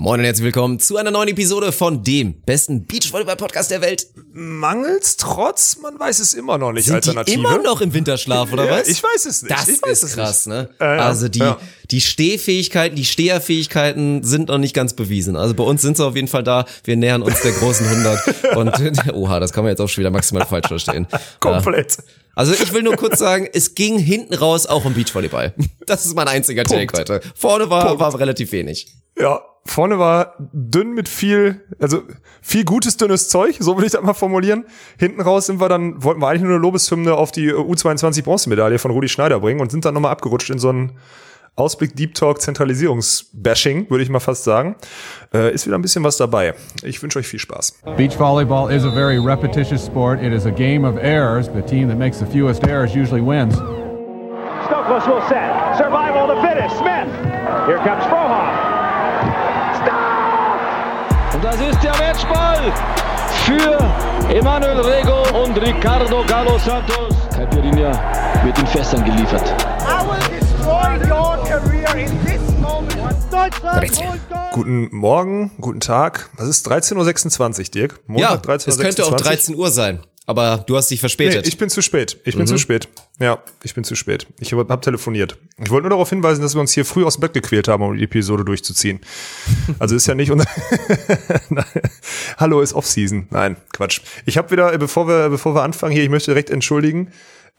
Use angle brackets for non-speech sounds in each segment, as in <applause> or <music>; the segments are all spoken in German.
Moin und herzlich willkommen zu einer neuen Episode von dem besten Beachvolleyball-Podcast der Welt. Mangels trotz, man weiß es immer noch nicht. Sind Alternative. die immer noch im Winterschlaf oder Ja, was? ich weiß es nicht. Das ich weiß ist krass, ne? Ja, ja, also die, ja. die Stehfähigkeiten, die Steherfähigkeiten sind noch nicht ganz bewiesen. Also bei uns sind sie auf jeden Fall da. Wir nähern uns der großen 100. <laughs> und <laughs> oha, das kann man jetzt auch schon wieder maximal falsch verstehen. <laughs> Komplett. Also ich will nur kurz sagen, es ging hinten raus auch um Beachvolleyball. Das ist mein einziger Take Punkt. heute. Vorne war, Punkt. war relativ wenig. Ja, vorne war dünn mit viel, also viel gutes, dünnes Zeug, so will ich das mal formulieren. Hinten raus sind wir dann, wollten wir eigentlich nur eine Lobeshymne auf die U22 Bronzemedaille von Rudi Schneider bringen und sind dann nochmal abgerutscht in so einen Ausblick Deep Talk Zentralisierungsbashing, würde ich mal fast sagen. Äh, ist wieder ein bisschen was dabei. Ich wünsche euch viel Spaß. Beach volleyball is a very repetitious sport. It is a game of errors. The team that makes the fewest errors usually wins. Stokos will set. Survival to finish. Smith. Here comes Frohoff. Und das ist der Matchball für Emanuel Rego und Ricardo Galo Santos. Caipirinha wird in Fässern geliefert. I will destroy your career in this moment. Deutschland Rechts. holt Gold. Guten Morgen, guten Tag. Was ist 13.26 Uhr, Dirk? Ja, Montag, 13.26 es könnte auch 13 Uhr sein. Aber du hast dich Nee, verspätet. ich bin zu spät. Ich bin zu spät. Ja, ich bin zu spät. Ich habe hab telefoniert. Ich wollte nur darauf hinweisen, dass wir uns hier früh aus dem Bett gequält haben, um die Episode durchzuziehen. <laughs> Also ist ja nicht unser. <laughs> Hallo ist Off-Season. Nein, Quatsch. Ich habe wieder, äh, bevor wir, bevor wir anfangen hier, ich möchte direkt entschuldigen.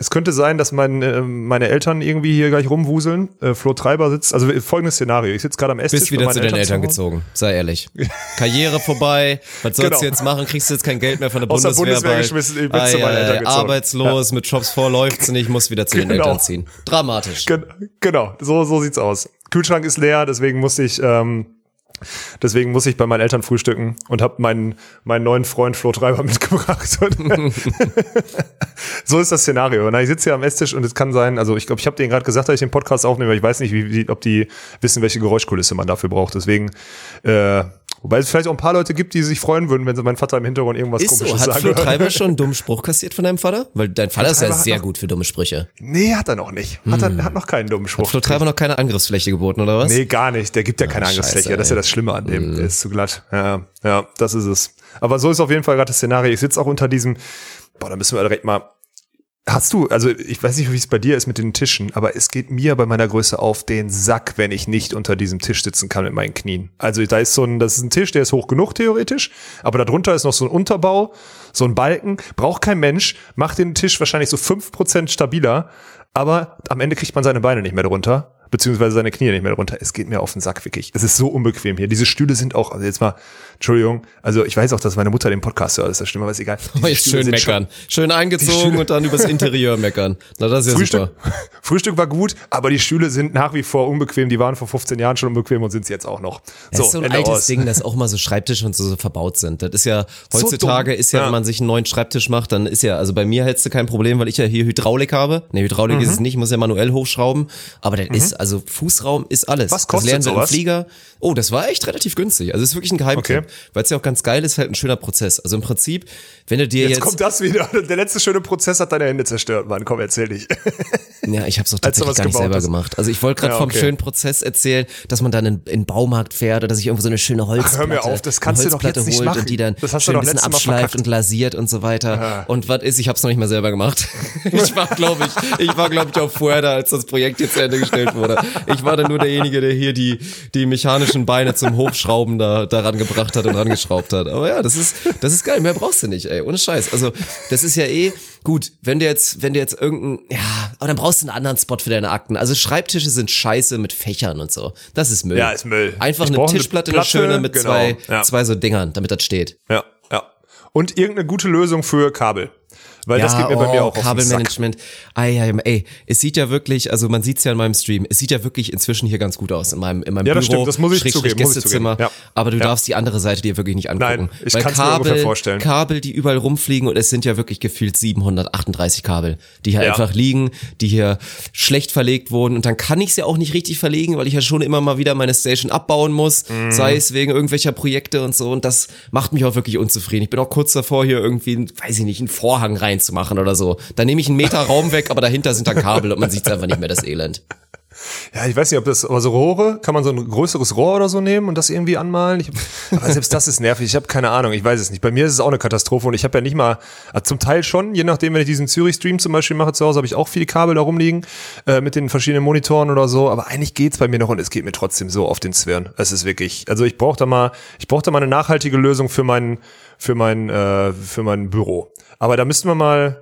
Es könnte sein, dass mein, äh, meine Eltern irgendwie hier gleich rumwuseln. Äh, Flo Treiber sitzt, also äh, folgendes Szenario. Ich sitze gerade am Esstisch. bist bei wieder zu deinen Eltern gezogen. Sei ehrlich. <laughs> Karriere vorbei. Was sollst Genau. du jetzt machen? Kriegst du jetzt kein Geld mehr von der Aus der Bundeswehr? Bundeswehr bald? geschmissen, ich bin zu meinen Eltern gezogen. Arbeitslos, mit Jobs vor läuft's nicht, muss wieder zu den Genau. Eltern ziehen. Dramatisch. Gen genau, so, so sieht's aus. Kühlschrank ist leer, deswegen musste ich, ähm, deswegen muss ich bei meinen Eltern frühstücken und habe meinen, meinen neuen Freund Flo Treiber <laughs> mitgebracht. <laughs> So ist das Szenario. Na, ich sitze hier am Esstisch und es kann sein, also ich glaube, ich habe denen gerade gesagt, dass ich den Podcast aufnehme, aber ich weiß nicht, wie, wie, ob die wissen, welche Geräuschkulisse man dafür braucht. Deswegen, äh, wobei es vielleicht auch ein paar Leute gibt, die sich freuen würden, wenn sie meinen Vater im Hintergrund irgendwas Ist so. komisches Hat sagen Flo. Treiber <laughs> schon einen dummen Spruch kassiert von deinem Vater? Weil dein Vater ist ja hat sehr noch- gut für dumme Sprüche. Nee, hat er noch nicht. Hat er hat noch keinen dummen Spruch. Flo Treiber noch keine Angriffsfläche geboten, oder was? Nee, gar nicht. Der gibt ja keine Ah, Angriffsfläche. scheiße, das ist ja das Schlimme an dem. Der ist zu glatt. Ja, ja, das ist es. Aber so ist auf jeden Fall gerade das Szenario. Ich sitze auch unter diesem, boah, da müssen wir direkt mal. Hast du, also ich weiß nicht, wie es bei dir ist mit den Tischen, aber es geht mir bei meiner Größe auf den Sack, wenn ich nicht unter diesem Tisch sitzen kann mit meinen Knien. Also da ist so ein, das ist ein Tisch, der ist hoch genug theoretisch, aber darunter ist noch so ein Unterbau, so ein Balken, braucht kein Mensch, macht den Tisch wahrscheinlich so 5% stabiler, aber am Ende kriegt man seine Beine nicht mehr drunter, beziehungsweise seine Knie nicht mehr drunter. Es geht mir auf den Sack, wirklich. Es ist so unbequem hier. Diese Stühle sind auch, also jetzt mal, Entschuldigung, also ich weiß auch, dass meine Mutter den Podcast hört, ist das stimmt, aber ist egal. Diese Stühle schön meckern. Schön eingezogen und dann übers Interieur meckern. Na, das ist ja Frühstück, super. <laughs> Frühstück war gut, aber die Stühle sind nach wie vor unbequem. Die waren vor 15 Jahren schon unbequem und sind es jetzt auch noch. Das ist so ein Ende altes aus. Ding, dass auch mal so Schreibtische und so, so verbaut sind. Das ist ja, heutzutage dumm. ist ja, Ja. wenn man sich einen neuen Schreibtisch macht, dann ist ja, also bei mir hättest du kein Problem, weil ich ja hier Hydraulik habe. Nee, Hydraulik Mhm. ist es nicht, muss ja manuell hochschrauben. Aber das ist, also Fußraum ist alles. Was das kostet lernen wir im sowas? Flieger. Oh, das war echt relativ günstig. Also es ist wirklich ein Geheimtipp. Okay. Weil es ja auch ganz geil ist, halt ein schöner Prozess. Also im Prinzip, wenn du dir Jetzt, jetzt, kommt das wieder. <laughs> Der letzte schöne Prozess hat deine Hände zerstört, Mann. Komm, erzähl dich. <laughs> Ja, ich habe es doch tatsächlich gar nicht selber hast. gemacht. Also ich wollte gerade Ja, vom okay. schönen Prozess erzählen, dass man dann in, in den Baumarkt fährt oder dass ich irgendwo so eine schöne Holzplatte, hör mir auf, das kannst du doch jetzt nicht machen. und die dann Das hast schön ein bisschen abschleift und glasiert und so weiter. Und was ist, ich habe es noch nicht mal selber gemacht. <laughs> ich war, glaube ich, ich war, glaube ich, auch vorher da, als das Projekt jetzt zu Ende gestellt wurde. Ich war dann nur derjenige, der hier die, die mechanischen Beine zum Hochschrauben da, daran gebracht hat und rangeschraubt hat. Aber ja, das ist, das ist geil. Mehr brauchst du nicht, ey. Ohne Scheiß. Also, das ist ja eh gut. Wenn du jetzt, wenn du jetzt irgendein, ja, aber dann brauchst du einen anderen Spot für deine Akten. Also Schreibtische sind scheiße mit Fächern und so. Das ist Müll. Ja, ist Müll. Einfach Ich eine Tischplatte, eine Platte, schöne mit genau, zwei, ja. zwei so Dingern, damit das steht. ja, ja. Und irgendeine gute Lösung für Kabel. Weil das geht mir bei mir auch oh, Kabelmanagement. Ei, ei, ey, es sieht ja wirklich, also man sieht's ja in meinem Stream, es sieht ja wirklich inzwischen hier ganz gut aus in meinem in meinem Ja, das Büro, stimmt, das muss ich Schrägstrich zugeben, muss ich Gästezimmer. zugeben, ja. Aber du Ja. darfst die andere Seite dir wirklich nicht angucken. Nein, ich Weil kann's mir ungefähr vorstellen. Kabel, die überall rumfliegen und es sind ja wirklich gefühlt 738 Kabel, die hier Ja. einfach liegen, die hier schlecht verlegt wurden und dann kann ich sie auch nicht richtig verlegen, weil ich ja schon immer mal wieder meine Station abbauen muss, Mhm. sei es wegen irgendwelcher Projekte und so und das macht mich auch wirklich unzufrieden. Ich bin auch kurz davor, hier irgendwie, weiß ich nicht, einen Vorhang reinzumachen oder so. Dann nehme ich einen Meter Raum weg, aber dahinter sind dann Kabel und man sieht einfach nicht mehr das Elend. Ja, ich weiß nicht, ob das, aber so Rohre, kann man so ein größeres Rohr oder so nehmen und das irgendwie anmalen? Ich, aber selbst das ist nervig. Ich habe keine Ahnung. Ich weiß es nicht. Bei mir ist es auch eine Katastrophe und ich habe ja nicht mal, also zum Teil schon, je nachdem, wenn ich diesen Zürich-Stream zum Beispiel mache zu Hause, habe ich auch viele Kabel da rumliegen äh, mit den verschiedenen Monitoren oder so. Aber eigentlich geht's bei mir noch und es geht mir trotzdem so auf den Zwirn. Es ist wirklich, also ich brauche da mal, ich brauche da mal eine nachhaltige Lösung für mein, für mein, äh, für mein Büro. Aber da müssten wir mal,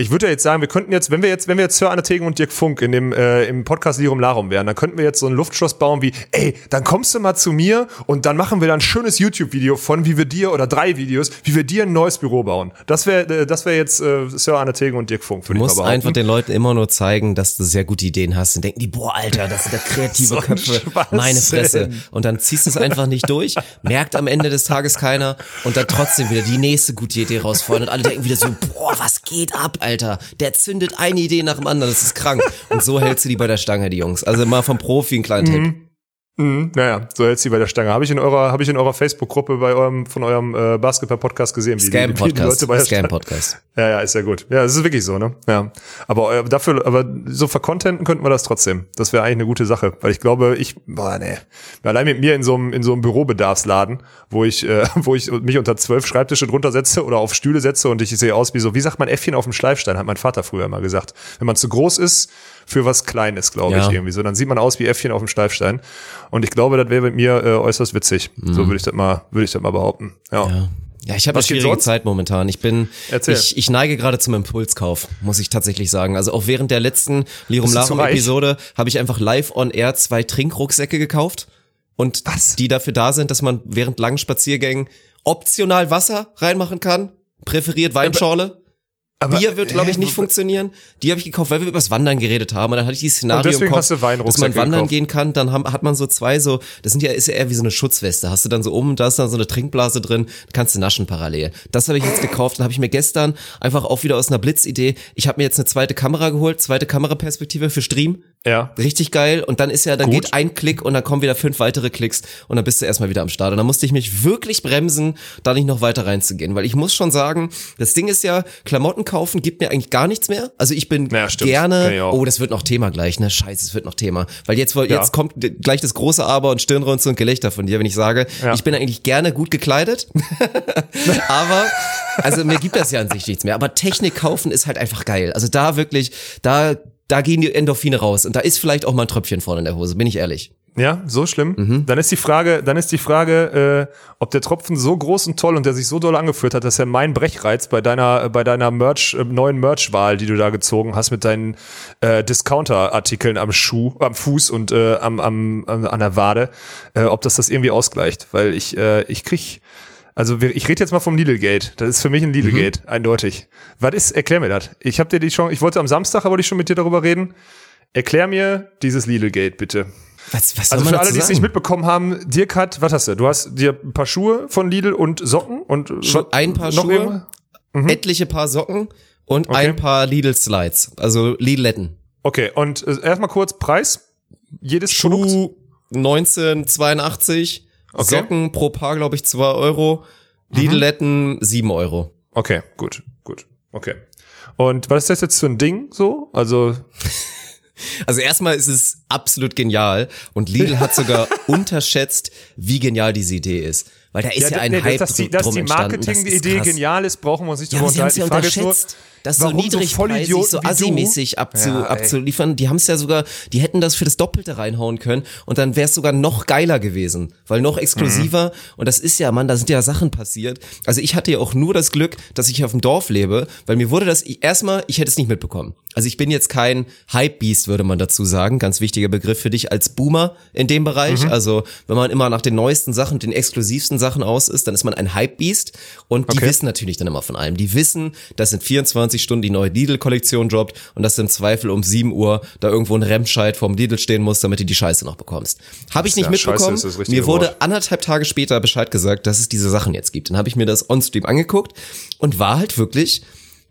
ich würde ja jetzt sagen, wir könnten jetzt, wenn wir jetzt, wenn wir jetzt Sir Anne Tegen und Dirk Funk in dem äh, im Podcast Lirum Larum wären, dann könnten wir jetzt so ein Luftschloss bauen wie, ey, dann kommst du mal zu mir und dann machen wir da ein schönes YouTube-Video von, wie wir dir oder drei Videos, wie wir dir ein neues Büro bauen. Das wäre, äh, das wäre jetzt äh, Sir Anne Tegen und Dirk Funk. Du musst einfach den Leuten immer nur zeigen, dass du sehr gute Ideen hast und denken die, boah, Alter, das sind da kreative <laughs> So Köpfe, meine Fresse. Und dann ziehst du es einfach nicht durch, merkt am Ende des Tages keiner und dann trotzdem wieder die nächste gute Idee rausfeuern und alle denken wieder so, boah, was geht ab, Alter? Der zündet eine Idee nach dem anderen, das ist krank. Und so hältst du die bei der Stange, die Jungs. Also mal vom Profi einen kleinen Tipp. Mhm, naja, so jetzt sie bei der Stange. Habe ich in eurer, habe ich in eurer Facebook-Gruppe bei eurem, von eurem äh, Basketball-Podcast gesehen, wie die, wie die Scam-Podcast. Leute bei der Stange. Scam-Podcast. <laughs> Ja, ja, ist ja gut. Ja, es ist wirklich so, ne? Ja. Aber äh, dafür, aber so vercontenten könnten wir das trotzdem. Das wäre eigentlich eine gute Sache, weil ich glaube, ich, boah, nee. Allein mit mir in so einem in so einem Bürobedarfsladen, wo ich, äh, <laughs> wo ich mich unter zwölf Schreibtische drunter setze oder auf Stühle setze und ich sehe aus wie so, wie sagt man Äffchen auf dem Schleifstein, hat mein Vater früher mal gesagt. Wenn man zu groß ist für was Kleines, glaube Ja. ich irgendwie so, dann sieht man aus wie Äffchen auf dem Schleifstein. Und ich glaube, das wäre mit mir äh, äußerst witzig. So würde ich das mal, würde ich das mal behaupten. Ja. Mhm. Ja. Ja, ich habe eine schwierige? Zeit momentan. Ich bin, Erzähl. ich, ich neige gerade zum Impulskauf, muss ich tatsächlich sagen. Also auch während der letzten Lirum Larum? Episode habe ich einfach live on air zwei Trinkrucksäcke gekauft und Was? die dafür da sind, dass man während langen Spaziergängen optional Wasser reinmachen kann. Präferiert Weinschorle. Aber, Bier wird, glaube ich, nicht funktionieren. Die habe ich gekauft, weil wir übers Wandern geredet haben. Und dann hatte ich dieses Szenario Und deswegen im Kopf, hast du dass man wandern gekauft. gehen kann. Dann haben, hat man so zwei so, das sind ja, ist ja eher wie so eine Schutzweste. Hast du dann so um, da ist dann so eine Trinkblase drin, kannst du naschen parallel. Das habe ich jetzt gekauft. Dann habe ich mir gestern einfach auch wieder aus einer Blitzidee, ich habe mir jetzt eine zweite Kamera geholt, zweite Kameraperspektive für Stream. Ja. Richtig geil. Und dann ist ja, dann Gut. geht ein Klick und dann kommen wieder fünf weitere Klicks und dann bist du erstmal wieder am Start. Und dann musste ich mich wirklich bremsen, da nicht noch weiter reinzugehen. Weil ich muss schon sagen, das Ding ist ja, Klamotten kaufen gibt mir eigentlich gar nichts mehr. Also ich bin Ja, gerne, oh, das wird noch Thema gleich, ne? Scheiße, es wird noch Thema. Weil jetzt, jetzt Ja. kommt gleich das große Aber und Stirnrunzel und Gelächter von dir, wenn ich sage, Ja. ich bin eigentlich gerne gut gekleidet. <laughs> aber, also mir gibt das ja an sich nichts mehr. Aber Technik kaufen ist halt einfach geil. Also da wirklich, da, da gehen die Endorphine raus. Und da ist vielleicht auch mal ein Tröpfchen vorne in der Hose, bin ich ehrlich. Ja, so schlimm. Mhm. Dann ist die Frage, dann ist die Frage, äh, ob der Tropfen so groß und toll und der sich so doll angeführt hat, dass er mein Brechreiz bei deiner, bei deiner Merch, äh, neuen Merch-Wahl, die du da gezogen hast, mit deinen äh, Discounter-Artikeln am Schuh, am Fuß und äh, am, am, am, an der Wade, äh, ob das das irgendwie ausgleicht. Weil ich, äh, ich krieg, also ich rede jetzt mal vom Lidl-Gate. Das ist für mich ein Lidl-Gate, eindeutig. Was ist, erklär mir das. Ich habe dir die schon, ich wollte am Samstag, aber wollte ich schon mit dir darüber reden. Erklär mir dieses Lidl-Gate, bitte. Was, was Also für alle, die es nicht mitbekommen haben, Dirk hat, was hast du? Du hast dir ein paar Schuhe von Lidl und Socken und Schon ein paar Schuhe, irgendwas? etliche Paar Socken und Okay. ein paar Lidl Slides, also Lidletten. Okay, und äh, erstmal kurz Preis. Jedes Produkt. Schuh 1982, Okay. Socken pro Paar, glaube ich, 2 Euro, Lidletten 7 Euro. Okay, gut, gut. Okay. Und was ist das jetzt für ein Ding so? Also, <laughs> Also erstmal ist es absolut genial und Lidl hat sogar <laughs> unterschätzt, wie genial diese Idee ist. Weil da ist ja, ein nee, Hype dass die, drum dass die. Das ist Marketing-Idee genial ist, brauchen wir uns nicht Ja, drüber ja unterhalten. Die Frage unterschätzt, das so warum so niedrigpreisig, so du- assi-mäßig abzu, Ja, abzuliefern. Die haben es ja sogar, die hätten das für das Doppelte reinhauen können und dann wäre es sogar noch geiler gewesen, weil noch exklusiver Mhm. und das ist ja, Mann, da sind ja Sachen passiert. Also ich hatte ja auch nur das Glück, dass ich auf dem Dorf lebe, weil mir wurde das, erstmal, ich hätte es nicht mitbekommen. Also ich bin jetzt kein Hype-Beast, würde man dazu sagen, ganz wichtiger Begriff für dich als Boomer in dem Bereich. Mhm. Also wenn man immer nach den neuesten Sachen, den exklusivsten Sachen aus ist, dann ist man ein Hype-Beast und die Okay. wissen natürlich dann immer von allem. Die wissen, dass in 24 Stunden die neue Lidl-Kollektion droppt und dass du im Zweifel um 7 Uhr da irgendwo ein Remscheid vorm Lidl stehen muss, damit du die Scheiße noch bekommst. Habe ich nicht Ja, mitbekommen. Mir wurde Wort. anderthalb Tage später Bescheid gesagt, dass es diese Sachen jetzt gibt. Dann habe ich mir das on-stream angeguckt und war halt wirklich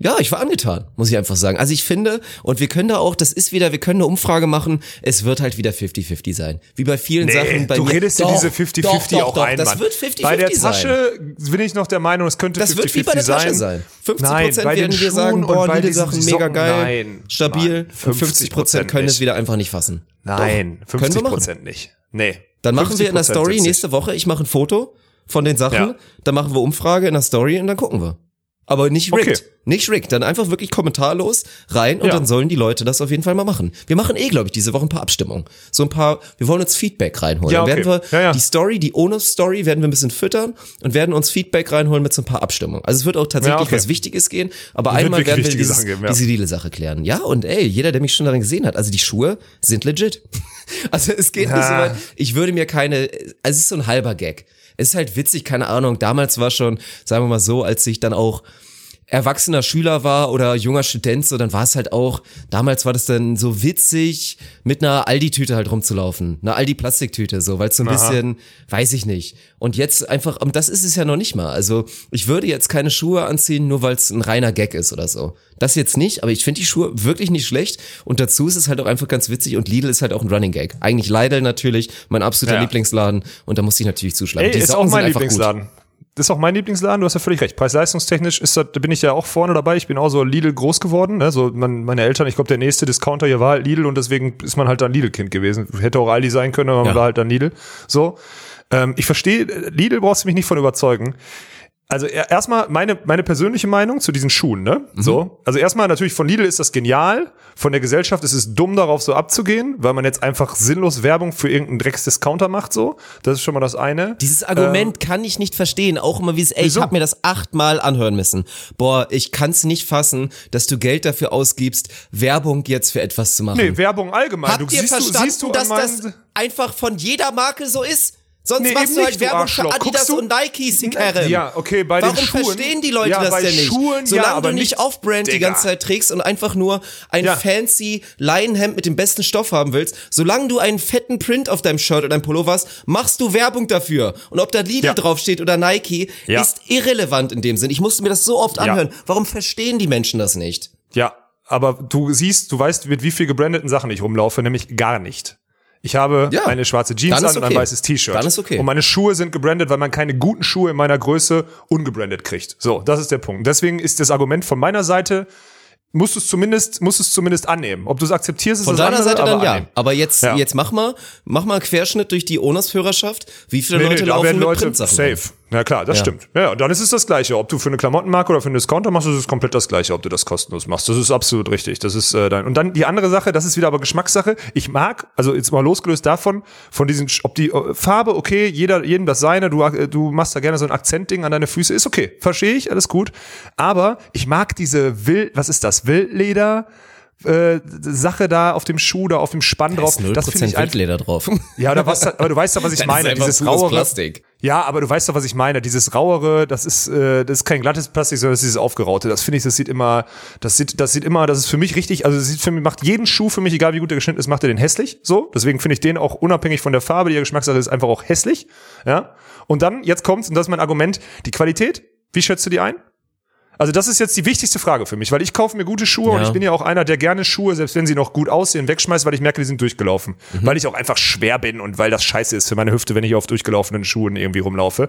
Ja, ich war angetan, muss ich einfach sagen. Also ich finde, und wir können da auch, das ist wieder, wir können eine Umfrage machen, es wird halt wieder 50-50 sein. Wie bei vielen Nee, Sachen bei du mir. redest ja Doch, diese doch, 50-50 doch, auch doch, ein, Das Mann. wird 50-50 Bei der sein. Tasche bin ich noch der Meinung, es könnte Das 50-50 wird wie bei der Tasche sein. 50 Nein, bei werden den wir sagen, boah, bei Lidl diesen Sachen mega geil, nein, stabil. nein, und 50 Prozent können es nicht. wieder einfach nicht fassen. Nein, Doch, können 50 wir machen. Prozent nicht. Nee. Dann machen wir in der 50% Story nächste Woche, ich mache ein Foto von den Sachen, Ja. dann machen wir Umfrage in der Story und dann gucken wir. Aber nicht rigged. Okay. Nicht rigged. Dann einfach wirklich kommentarlos rein und Ja. dann sollen die Leute das auf jeden Fall mal machen. Wir machen eh, glaube ich, diese Woche ein paar Abstimmungen. So ein paar, wir wollen uns Feedback reinholen. Ja, dann okay. werden wir Ja, ja. die Story, die ohne Story werden wir ein bisschen füttern und werden uns Feedback reinholen mit so ein paar Abstimmungen. Also es wird auch tatsächlich okay. was Wichtiges gehen, aber Wird einmal werden wir dieses, Sachen geben, ja. diese Lidl-Sache klären. Ja, und ey, jeder, der mich schon darin gesehen hat, also die Schuhe sind legit. <laughs> Also es geht nicht so weit. Ich würde mir keine, also es ist so ein halber Gag. Ist halt witzig, keine Ahnung. Damals war schon, sagen wir mal so, als ich dann auch erwachsener Schüler war oder junger Student, so, dann war es halt auch, damals war das dann so witzig, mit einer Aldi-Tüte halt rumzulaufen. Eine Aldi-Plastiktüte, so, weil es so ein bisschen, weiß ich nicht. Und jetzt einfach, und das ist es ja noch nicht mal. Also, ich würde jetzt keine Schuhe anziehen, nur weil es ein reiner Gag ist oder so. Das jetzt nicht, aber ich finde die Schuhe wirklich nicht schlecht. Und dazu ist es halt auch einfach ganz witzig und Lidl ist halt auch ein Running Gag. Eigentlich Lidl natürlich, mein absoluter Ja. Lieblingsladen und da muss ich natürlich zuschlagen. Ey, Die ist Socken auch mein einfach gut. Das ist auch mein Lieblingsladen, du hast ja völlig recht. Preis-leistungstechnisch ist das, da bin ich ja auch vorne dabei. Ich bin auch so Lidl groß geworden. Ne? So mein, meine Eltern, ich glaube, der nächste Discounter hier war halt Lidl und deswegen ist man halt dann Lidl-Kind gewesen. Hätte auch Aldi sein können, aber man Ja. war halt dann Lidl. So. Ähm, ich verstehe, Lidl brauchst du mich nicht von überzeugen. Also er- erstmal meine, meine persönliche Meinung zu diesen Schuhen, ne? Mhm. So. Also erstmal natürlich von Lidl ist das genial. Von der Gesellschaft ist es dumm, darauf so abzugehen, weil man jetzt einfach sinnlos Werbung für irgendeinen Drecksdiscounter macht, so. Das ist schon mal das eine. Dieses Argument kann ich nicht verstehen. Auch immer wie es, ey, ich Wieso? habe mir das achtmal anhören müssen. Boah, ich kann's nicht fassen, dass du Geld dafür ausgibst, Werbung jetzt für etwas zu machen. Nee, Werbung allgemein. Habt du, ihr siehst du, verstanden, siehst du dass das einfach von jeder Marke so ist? Sonst Nee, machst du halt Werbung für. Adidas und Nike, Kerem. Ja, okay, bei Warum den Schuhen. verstehen die Leute ja, das denn nicht? Schuhen, Solange ja, aber du nicht Off-Brand die Digga. ganze Zeit trägst und einfach nur ein Ja. fancy Leinenhemd mit dem besten Stoff haben willst, solange du einen fetten Print auf deinem Shirt oder deinem Pullover hast, machst du Werbung dafür. Und ob da Lidl Ja. draufsteht oder Nike, ist irrelevant in dem Sinn. Ich musste mir das so oft anhören. Warum verstehen die Menschen das nicht? Ja, aber du siehst, du weißt, mit wie viel gebrandeten Sachen ich rumlaufe, nämlich gar nicht. Ich habe Ja, eine schwarze Jeans an ist und ein okay. weißes T-Shirt. Dann ist okay. Und meine Schuhe sind gebrandet, weil man keine guten Schuhe in meiner Größe ungebrandet kriegt. So, das ist der Punkt. Deswegen ist das Argument von meiner Seite, musst du es zumindest, musst du es zumindest annehmen. Ob du es akzeptierst, ist Von das deiner andere, Seite dann aber ja. annehmen. Aber jetzt, Ja. jetzt mach mal, mach mal einen Querschnitt durch die Onus-Hörerschaft. Wie viele Leute da laufen werden mit Leute Printsachen? safe. Ja klar, das Ja. stimmt. Ja, und dann ist es das Gleiche. Ob du für eine Klamottenmarke oder für einen Discounter machst, ist es komplett das Gleiche, ob du das kostenlos machst. Das ist absolut richtig. Das ist äh, dein. Und dann die andere Sache, das ist wieder aber Geschmackssache. Ich mag, also jetzt mal losgelöst davon, von diesen, ob die äh, Farbe, okay, jeder, jedem das seine, du, äh, du machst da gerne so ein Akzentding an deine Füße, ist okay. Verstehe ich, alles gut. Aber ich mag diese Wild, was ist das? Wildleder? Äh, Sache da auf dem Schuh, da auf dem Spann Da drauf. ist 0% Das finde ich Wildleder drauf. <laughs> ja, oder was, aber du weißt doch, was ich <laughs> meine. Dieses rauere Plastik. Ja, aber du weißt doch, was ich meine. Dieses rauere, das ist, äh, das ist kein glattes Plastik, sondern das ist dieses aufgeraute. Das finde ich, das sieht immer, das sieht, das sieht immer, das ist für mich richtig. Also, das sieht für mich macht jeden Schuh für mich, egal wie gut der geschnitten ist, macht er den hässlich. So, deswegen finde ich den auch unabhängig von der Farbe, die der Geschmackssache ist, einfach auch hässlich. Ja. Und dann jetzt kommt's und das ist mein Argument: Die Qualität. Wie schätzt du die ein? Also das ist jetzt die wichtigste Frage für mich, weil ich kaufe mir gute Schuhe und Ja. ich bin ja auch einer, der gerne Schuhe, selbst wenn sie noch gut aussehen, wegschmeißt, weil ich merke, die sind durchgelaufen. Mhm. Weil ich auch einfach schwer bin und weil das scheiße ist für meine Hüfte, wenn ich auf durchgelaufenen Schuhen irgendwie rumlaufe.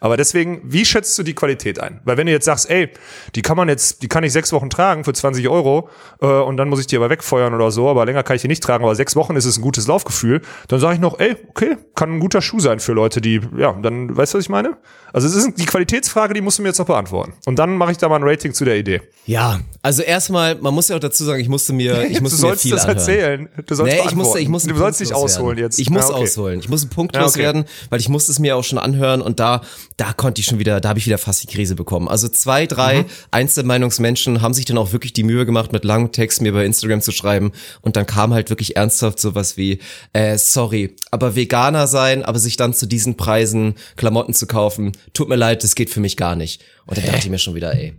Aber deswegen, wie schätzt du die Qualität ein? Weil wenn du jetzt sagst, ey, die kann man jetzt, die kann ich sechs Wochen tragen für 20 Euro äh, und dann muss ich die aber wegfeuern oder so, aber länger kann ich die nicht tragen, aber sechs Wochen ist es ein gutes Laufgefühl, dann sage ich noch, ey, okay, kann ein guter Schuh sein für Leute, die, ja, dann, weißt du, was ich meine? Also es ist die Qualitätsfrage, die musst du mir jetzt noch beantworten. Und dann mache ich da mal ein Rating zu der Idee. Ja, also erstmal, man muss ja auch dazu sagen, ich musste mir, <laughs> ich du musste mir sollst viel das anhören. erzählen. Du sollst Nee, ich musste, ich musste du sollst nicht ausholen loswerden. jetzt. Ich muss Ja, okay. ausholen. Ich muss einen Punkt Ja, okay. loswerden, weil ich musste es mir auch schon anhören und da, da konnte ich schon wieder, da habe ich wieder fast die Krise bekommen. Also zwei, drei Mhm. Einzelmeinungsmenschen haben sich dann auch wirklich die Mühe gemacht, mit langem Text mir bei Instagram zu schreiben und dann kam halt wirklich ernsthaft sowas wie, äh, sorry, aber Veganer sein, aber sich dann zu diesen Preisen Klamotten zu kaufen, tut mir leid, das geht für mich gar nicht. Und dann dachte ich mir schon wieder, ey,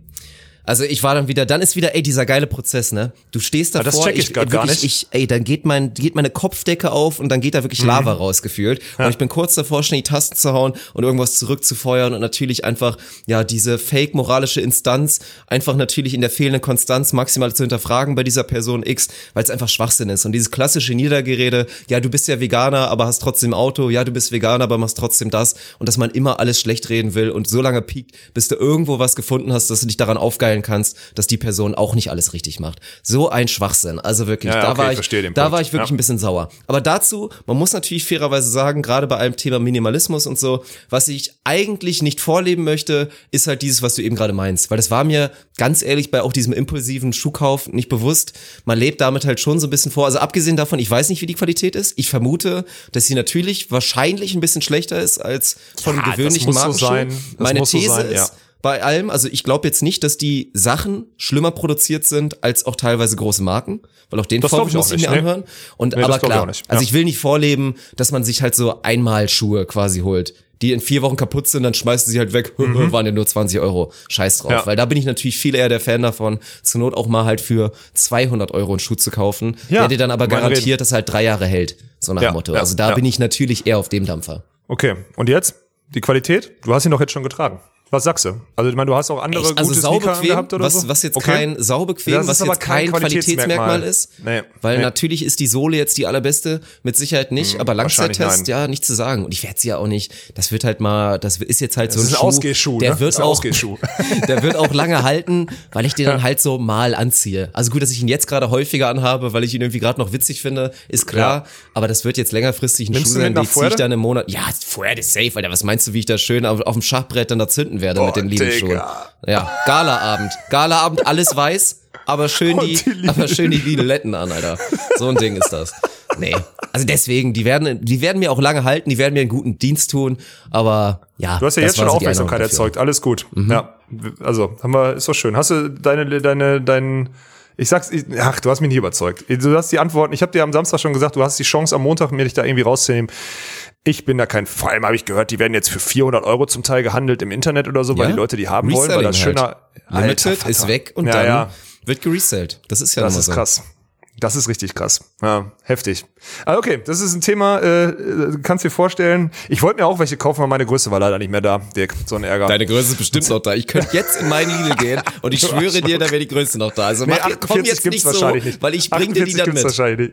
Also ich war dann wieder, dann ist wieder, ey, dieser geile Prozess, ne? Du stehst davor, das check ich gar wirklich, nicht. ich, ey, dann geht mein, geht meine Kopfdecke auf und dann geht da wirklich Lava raus gefühlt. Und ich bin kurz davor, schnell die Tasten zu hauen und irgendwas zurückzufeuern und natürlich einfach, ja, diese fake moralische Instanz einfach natürlich in der fehlenden Konstanz maximal zu hinterfragen bei dieser Person X, weil es einfach Schwachsinn ist. Und dieses klassische Niedergerede, ja, du bist ja Veganer, aber hast trotzdem Auto, ja, du bist Veganer, aber machst trotzdem das und dass man immer alles schlecht reden will und so lange piekt, bis du irgendwo was gefunden hast, dass du dich daran aufgeilen kannst, dass die Person auch nicht alles richtig macht. So ein Schwachsinn. Also wirklich, Ja, da okay, war ich, da Punkt. war ich wirklich Ja. ein bisschen sauer. Aber dazu, man muss natürlich fairerweise sagen, gerade bei einem Thema Minimalismus und so, was ich eigentlich nicht vorleben möchte, ist halt dieses, was du eben gerade meinst. Weil das war mir ganz ehrlich bei auch diesem impulsiven Schuhkauf nicht bewusst. Man lebt damit halt schon so ein bisschen vor. Also abgesehen davon, ich weiß nicht, wie die Qualität ist. Ich vermute, dass sie natürlich wahrscheinlich ein bisschen schlechter ist als von Ja, gewöhnlichen muss so Meine muss so These sein, ist, ja. Bei allem, also ich glaube jetzt nicht, dass die Sachen schlimmer produziert sind als auch teilweise große Marken, weil auch den Vorwurf ich muss ich mir nee. anhören. Und Nee, aber ich klar, nicht, also ja. ich will nicht vorleben, dass man sich halt so einmal Schuhe quasi holt, die in vier Wochen kaputt sind, dann schmeißt du sie halt weg, <laughs> waren ja nur 20 Euro, scheiß drauf. Mhm. Ja. Weil da bin ich natürlich viel eher der Fan davon, zur Not auch mal halt für 200 Euro einen Schuh zu kaufen, Ja, der dir dann aber garantiert, Reden. dass er halt drei Jahre hält, so nach Ja, dem Motto. Also da bin ich natürlich eher auf dem Dampfer. Okay, und jetzt? Die Qualität? Du hast ihn doch jetzt schon getragen. Was sagst du? Also ich meine, du hast auch andere Echt? Also gute Sneaker saubequem, gehabt oder was, so? was jetzt Okay. kein saubequem, Das was aber jetzt kein kein Qualitätsmerkmal Qualitätsmerkmal. ist. Nee. Weil Nee. natürlich ist die Sohle jetzt die allerbeste, mit Sicherheit nicht, aber wahrscheinlich Langzeittest, ja, nicht zu sagen. Und ich werde sie ja auch nicht, das wird halt mal, das ist jetzt halt so ein ist ein Schuh, Ausgehschuh, der ne? wird Das ist ein auch, Ausgehschuh. <laughs> der wird auch lange halten, weil ich den dann halt so mal anziehe. Also gut, dass ich ihn jetzt gerade häufiger anhabe, weil ich ihn irgendwie gerade noch witzig finde, ist klar, Ja. aber das wird jetzt längerfristig ein Nimmst Schuh sein, den ziehe ich dann im Monat, ja, vorher ist safe, Alter, was meinst du, wie ich da schön auf, auf dem Schachbrett dann da zünden werde mit den lieben. Schuhen? Ja, Galaabend. Galaabend, alles weiß, aber schön die, die aber schön die Lidletten an, Alter. So ein Ding ist das. Nee. Also deswegen, die werden, die werden mir auch lange halten, die werden mir einen guten Dienst tun, aber ja. Du hast ja jetzt schon Aufmerksamkeit erzeugt. Alles gut. Mhm. Ja. Also, haben wir, ist doch schön. Hast du deine, deine, dein, ich sag's, ich- ach, du hast mich nicht überzeugt. Du hast die Antworten, ich habe dir am Samstag schon gesagt, du hast die Chance am Montag, mir dich da irgendwie rauszunehmen. Ich bin da kein, vor allem habe ich gehört, die werden jetzt für 400 Euro zum Teil gehandelt im Internet oder so, weil Ja. die Leute die haben wollen, weil das Reselling schöner, halt. Limited Alter, ist weg und ja, dann ja. wird geresellt. Das ist ja Das ist so. krass. Das ist richtig krass. Ja, heftig. Ah, okay, das ist ein Thema, äh, äh, kannst dir vorstellen. Ich wollte mir auch welche kaufen, aber meine Größe war leider nicht mehr da. Dirk, so ein Ärger. Deine Größe ist bestimmt noch da. Ich könnte <laughs> jetzt in meinen Lidl gehen und ich schwöre dir, da wäre die Größe noch da. Also Nee, mach, komm 48 jetzt gibt's nicht so, wahrscheinlich nicht. weil ich bring dir die 48 dann mit. wahrscheinlich.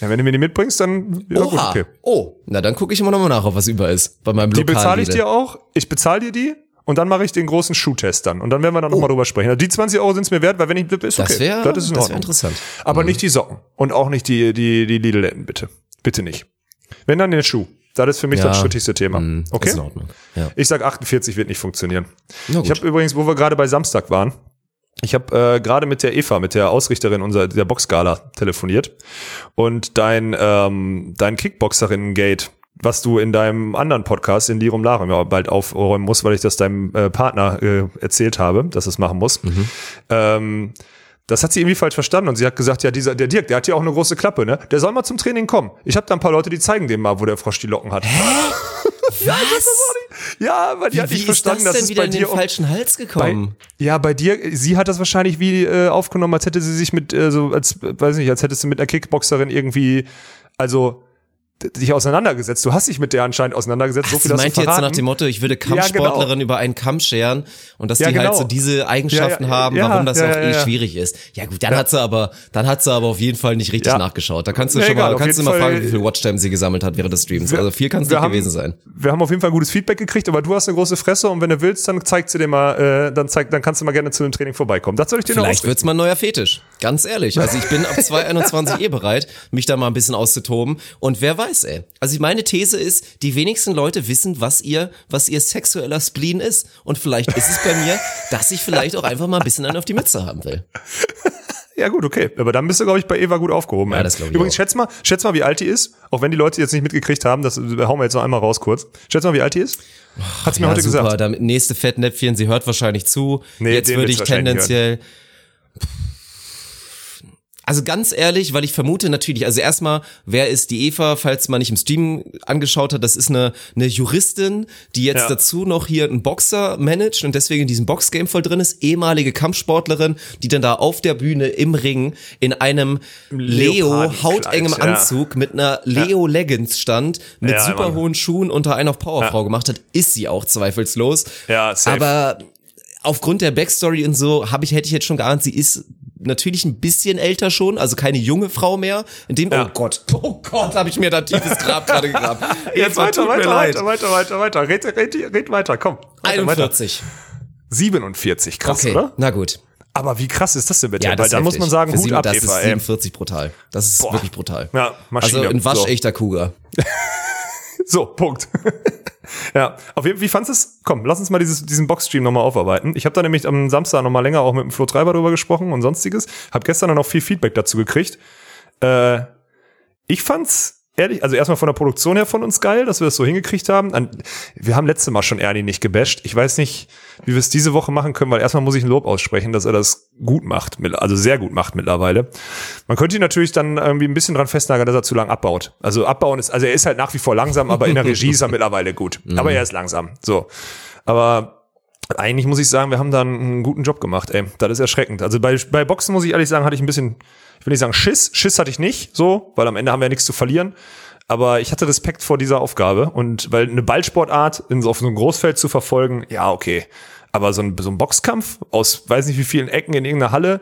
Ja, wenn du mir die mitbringst, dann ja, gut, Oha. okay. Oh, na dann gucke ich immer noch mal nach, ob was über ist. Bei meinem Die lokalen bezahle ich dir auch. Ich bezahle dir die und dann mache ich den großen Schuhtest dann. Und dann werden wir dann nochmal drüber sprechen. Also die 20 Euro sind es mir wert, weil wenn ich blipp, ist Oh. Das okay. das ist in das wär interessant. Aber nicht die Socken und auch nicht die, die, die Lidl-Letten, bitte. Bitte nicht. Wenn dann den Schuh. Das ist für mich Ja. das strittigste Thema. Hm, Okay? Ja. Ich sag 48 wird nicht funktionieren. Ich habe übrigens, wo wir gerade bei Samstag waren, ich habe äh, gerade mit der Eva, mit der Ausrichterin unserer der Boxgala telefoniert und dein ähm, dein Kickboxerinnen-Gate, was du in deinem anderen Podcast in Lirum Larum ja bald aufräumen musst, weil ich das deinem äh, Partner äh, erzählt habe, dass es machen muss. Ähm, das hat sie irgendwie falsch verstanden und sie hat gesagt, ja, dieser, der Dirk, der hat ja auch eine große Klappe, ne? Der soll mal zum Training kommen. Ich habe da ein paar Leute, die zeigen dem mal, wo der Frosch die Locken hat. Was? <laughs> Ja, weil die hat Wie nicht ist verstanden, das dass denn es wieder bei in den dir falschen Hals bei, gekommen? ja, bei dir, sie hat das wahrscheinlich wie äh, aufgenommen, als hätte sie sich mit, äh, so, als, weiß nicht, als hättest du mit einer Kickboxerin irgendwie, also, dich auseinandergesetzt. Du hast dich mit der anscheinend auseinandergesetzt. so Ach, viel sie du meint jetzt so nach dem Motto, ich würde genau. Kampfsportlerin über einen Kamm scheren und dass Ja, die halt genau. so diese Eigenschaften Ja, ja, haben, ja, warum das ja, auch ja, eh ja. schwierig ist. Ja gut, dann hat sie aber, dann hat sie aber auf jeden Fall nicht richtig Ja. nachgeschaut. Da kannst du schon egal, mal, kannst du mal Fall- fragen, wie viel Watchtime sie gesammelt hat während des Streams. Also viel kann es wir nicht haben- gewesen sein. Wir haben auf jeden Fall gutes Feedback gekriegt, aber du hast eine große Fresse und wenn du willst, dann zeigt sie dir mal, äh, dann zeig, dann kannst du mal gerne zu dem Training vorbeikommen. Das soll ich dir noch Vielleicht wird's mal ein neuer Fetisch. Ganz ehrlich. Also ich bin ab <laughs> 221 eh bereit, mich da mal ein bisschen auszutoben. Und wer weiß, ey. Also meine These ist, die wenigsten Leute wissen, was ihr, was ihr sexueller Spleen ist. Und vielleicht ist es bei mir, <laughs> dass ich vielleicht auch einfach mal ein bisschen einen auf die Mütze haben will. <laughs> Ja gut, okay. Aber dann bist du, glaube ich, bei Eva gut aufgehoben. Ja, das glaub ich Übrigens, auch. schätz mal, schätz mal, wie alt die ist. Auch wenn die Leute jetzt nicht mitgekriegt haben, das hauen wir jetzt noch einmal raus kurz. Schätz mal, wie alt die ist. Hat's mir Ja, heute super. gesagt. Damit nächste Fettnäpfchen, sie hört wahrscheinlich zu. Nee, Jetzt würde ich tendenziell. Also ganz ehrlich, weil ich vermute natürlich, also erstmal, wer ist die Eva, falls man nicht im Stream angeschaut hat, das ist eine, eine Juristin, die jetzt Ja. dazu noch hier einen Boxer managt und deswegen in diesem Boxgame voll drin ist, ehemalige Kampfsportlerin, die dann da auf der Bühne im Ring in einem Leo hautengem ja. Anzug mit einer Leo Leggings stand, mit Ja, super Mann. hohen Schuhen unter einen auf Powerfrau gemacht hat, ist sie auch zweifelslos. Ja, safe. Aber aufgrund der Backstory und so habe ich hätte ich jetzt schon geahnt, sie ist natürlich ein bisschen älter schon, also keine junge Frau mehr. In dem Ja. oh Gott, oh Gott, habe ich mir da tiefes Grab gerade gegraben. <laughs> Jetzt weiter, weiter, weiter, weiter, weiter, weiter. Red, red, red weiter, komm. Weiter, weiter. 41. 47, krass, Okay, oder? na gut. Aber wie krass ist das denn bitte? Ja, das Weil da ist muss man sagen, Für Hut sieben- ab, Das Eva, ist ey. 47 brutal. Das ist Boah. wirklich brutal. Ja, Maschine. Also ein So. waschechter Cougar. <laughs> So, Punkt. <laughs> ja, auf jeden Fall, wie fandest du es? Komm, lass uns mal dieses, diesen Boxstream nochmal aufarbeiten. Ich habe da nämlich am Samstag nochmal länger auch mit dem Flo Treiber drüber gesprochen und sonstiges. Hab gestern dann auch viel Feedback dazu gekriegt. Äh, ich fand's ehrlich, also erstmal von der Produktion her von uns geil, dass wir das so hingekriegt haben. Wir haben letzte Mal schon Ernie nicht gebasht. Ich weiß nicht, wie wir es diese Woche machen können, weil erstmal muss ich ein Lob aussprechen, dass er das gut macht, also sehr gut macht mittlerweile. Man könnte ihn natürlich dann irgendwie ein bisschen dran festnageln, dass er zu lang abbaut. Also abbauen ist, also er ist halt nach wie vor langsam, aber in der <laughs> Regie ist er mittlerweile gut. Aber er ist langsam. So. Aber eigentlich muss ich sagen, wir haben da einen guten Job gemacht, ey. Das ist erschreckend. Also bei, bei Boxen muss ich ehrlich sagen, hatte ich ein bisschen, ich will nicht sagen Schiss. Schiss hatte ich nicht, so, weil am Ende haben wir ja nichts zu verlieren. Aber ich hatte Respekt vor dieser Aufgabe und weil eine Ballsportart in auf so einem Großfeld zu verfolgen, ja, okay. Aber so ein, so ein Boxkampf aus weiß nicht wie vielen Ecken in irgendeiner Halle,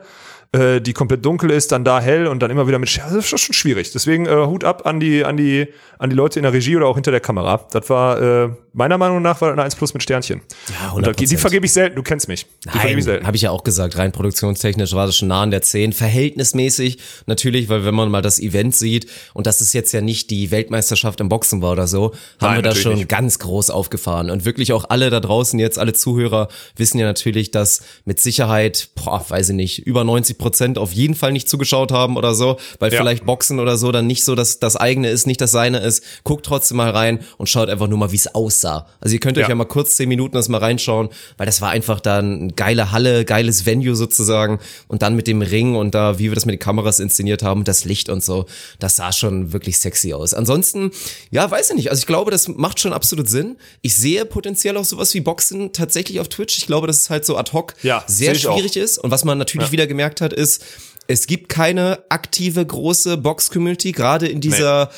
äh, die komplett dunkel ist, dann da hell und dann immer wieder mit Scherz, das ist schon schwierig. Deswegen äh, Hut ab an die, an die, an die Leute in der Regie oder auch hinter der Kamera. Das war äh, meiner Meinung nach war eine 1 Plus mit Sternchen. Ja, und da, die 100%. vergebe ich selten, du kennst mich. Die ich Nein, selten. habe ich ja auch gesagt, rein produktionstechnisch war das schon nah an der 10, verhältnismäßig natürlich, weil wenn man mal das Event sieht und das ist jetzt ja nicht die Weltmeisterschaft im Boxen war oder so, haben Nein, wir da schon nicht. ganz groß aufgefahren und wirklich auch alle da draußen jetzt, alle Zuhörer wissen ja natürlich, dass mit Sicherheit, boah, weiß ich nicht, über 90 Prozent auf jeden Fall nicht zugeschaut haben oder so, weil Ja. vielleicht Boxen oder so dann nicht so das, das eigene ist, nicht das seine ist. Guckt trotzdem mal rein und schaut einfach nur mal, wie es aussah. Also ihr könnt euch Ja. ja mal kurz zehn Minuten das mal reinschauen, weil das war einfach dann eine geile Halle, geiles Venue sozusagen und dann mit dem Ring und da, wie wir das mit den Kameras inszeniert haben, das Licht und so, das sah schon wirklich sexy aus. Ansonsten, ja, weiß ich nicht, also ich glaube, das macht schon absolut Sinn. Ich sehe potenziell auch sowas wie Boxen tatsächlich auf Twitch. Ich glaube, dass es halt so ad hoc Ja, sehr ich auch. schwierig ist und was man natürlich wieder gemerkt hat, ist, es gibt keine aktive große Box-Community, gerade in dieser